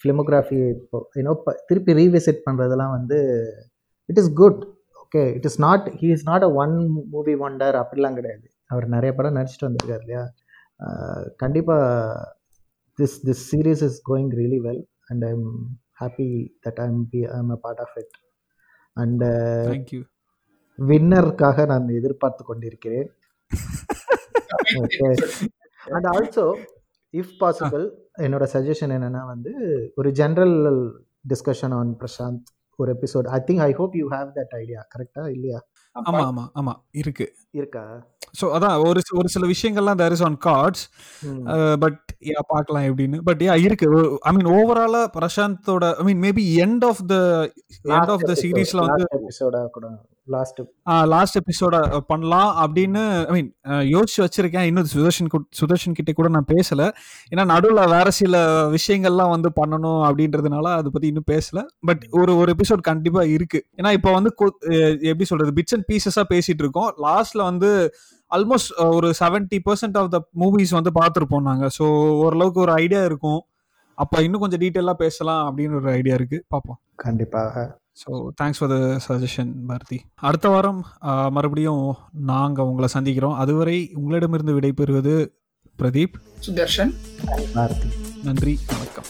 ஃபிலிமோகிராஃபி இப்போ யூனோ திருப்பி ரீவிசிட் பண்ணுறதெல்லாம் வந்து it is good okay it is not he is not a one movie wonder அப்படிலாம் கிடையாது. அவர் நிறைய படம் நடிச்சிட்டு வந்திருக்காரு இல்லையா? கண்டிப்பாக this this series is going really well and I'm happy that I'm be I'm a part of it and thank you வின்னருக்காக நான் எதிர்பார்த்து கொண்டிருக்கிறேன். Okay and also if possible என்னோட சஜஷன் என்னன்னா வந்து ஒரு ஜென்ரல் டிஸ்கஷன் ஆன் பிரசாந்த் ஒரு episode I think I hope you have that idea கரெக்டா இல்லையா? ஆமா ஆமா ஆமா. இருக்கு. இருக்கா? ஸோ அதான் ஒரு ஒரு சில விஷயங்கள்லாம் there is on cards. But ya பார்க்கலாம் எப்படின்னு. பட் யா இருக்கு. ஐ மீன் ஓவராலா பிரசாந்தோட I mean maybe end of the end of the சீரீஸ்ல வந்து லாஸ்ட் லாஸ்ட் எபிசோட பண்ணலாம் அப்படின்னு ஐ மீன் யோசிச்சு வச்சிருக்கேன். இன்னும் சுதர்ஷன் சுதர்ஷன் கிட்ட கூட நான் பேசல. ஏன்னா நடுவில் வேற சில விஷயங்கள்லாம் வந்து பண்ணணும் அப்படின்றதுனால அதை பத்தி இன்னும் பேசல. பட் ஒரு ஒரு எபிசோட் கண்டிப்பா இருக்கு. ஏன்னா இப்போ வந்து எப்படி சொல்றது பிட்ஸ் அண்ட் பீசஸா பேசிட்டு இருக்கோம். லாஸ்ட்ல வந்து ஆல்மோஸ்ட் ஒரு seventy percent of the movies வந்து பார்த்துருப்போம் நாங்க. ஸோ ஓரளவுக்கு ஒரு ஐடியா இருக்கும். அப்போ இன்னும் கொஞ்சம் டீட்டெயிலாக பேசலாம் அப்படின்னு ஒரு ஐடியா இருக்கு. பார்ப்போம். கண்டிப்பாக. So thanks for the suggestion Bharathi அடுத்த வாரம் மறுபடியும் நாங்கள் உங்களை சந்திக்கிறோம். அதுவரை உங்களிடமிருந்து விடைபெறுவது பிரதீப். சுதர்ஷன். பாரதி நன்றி வணக்கம்.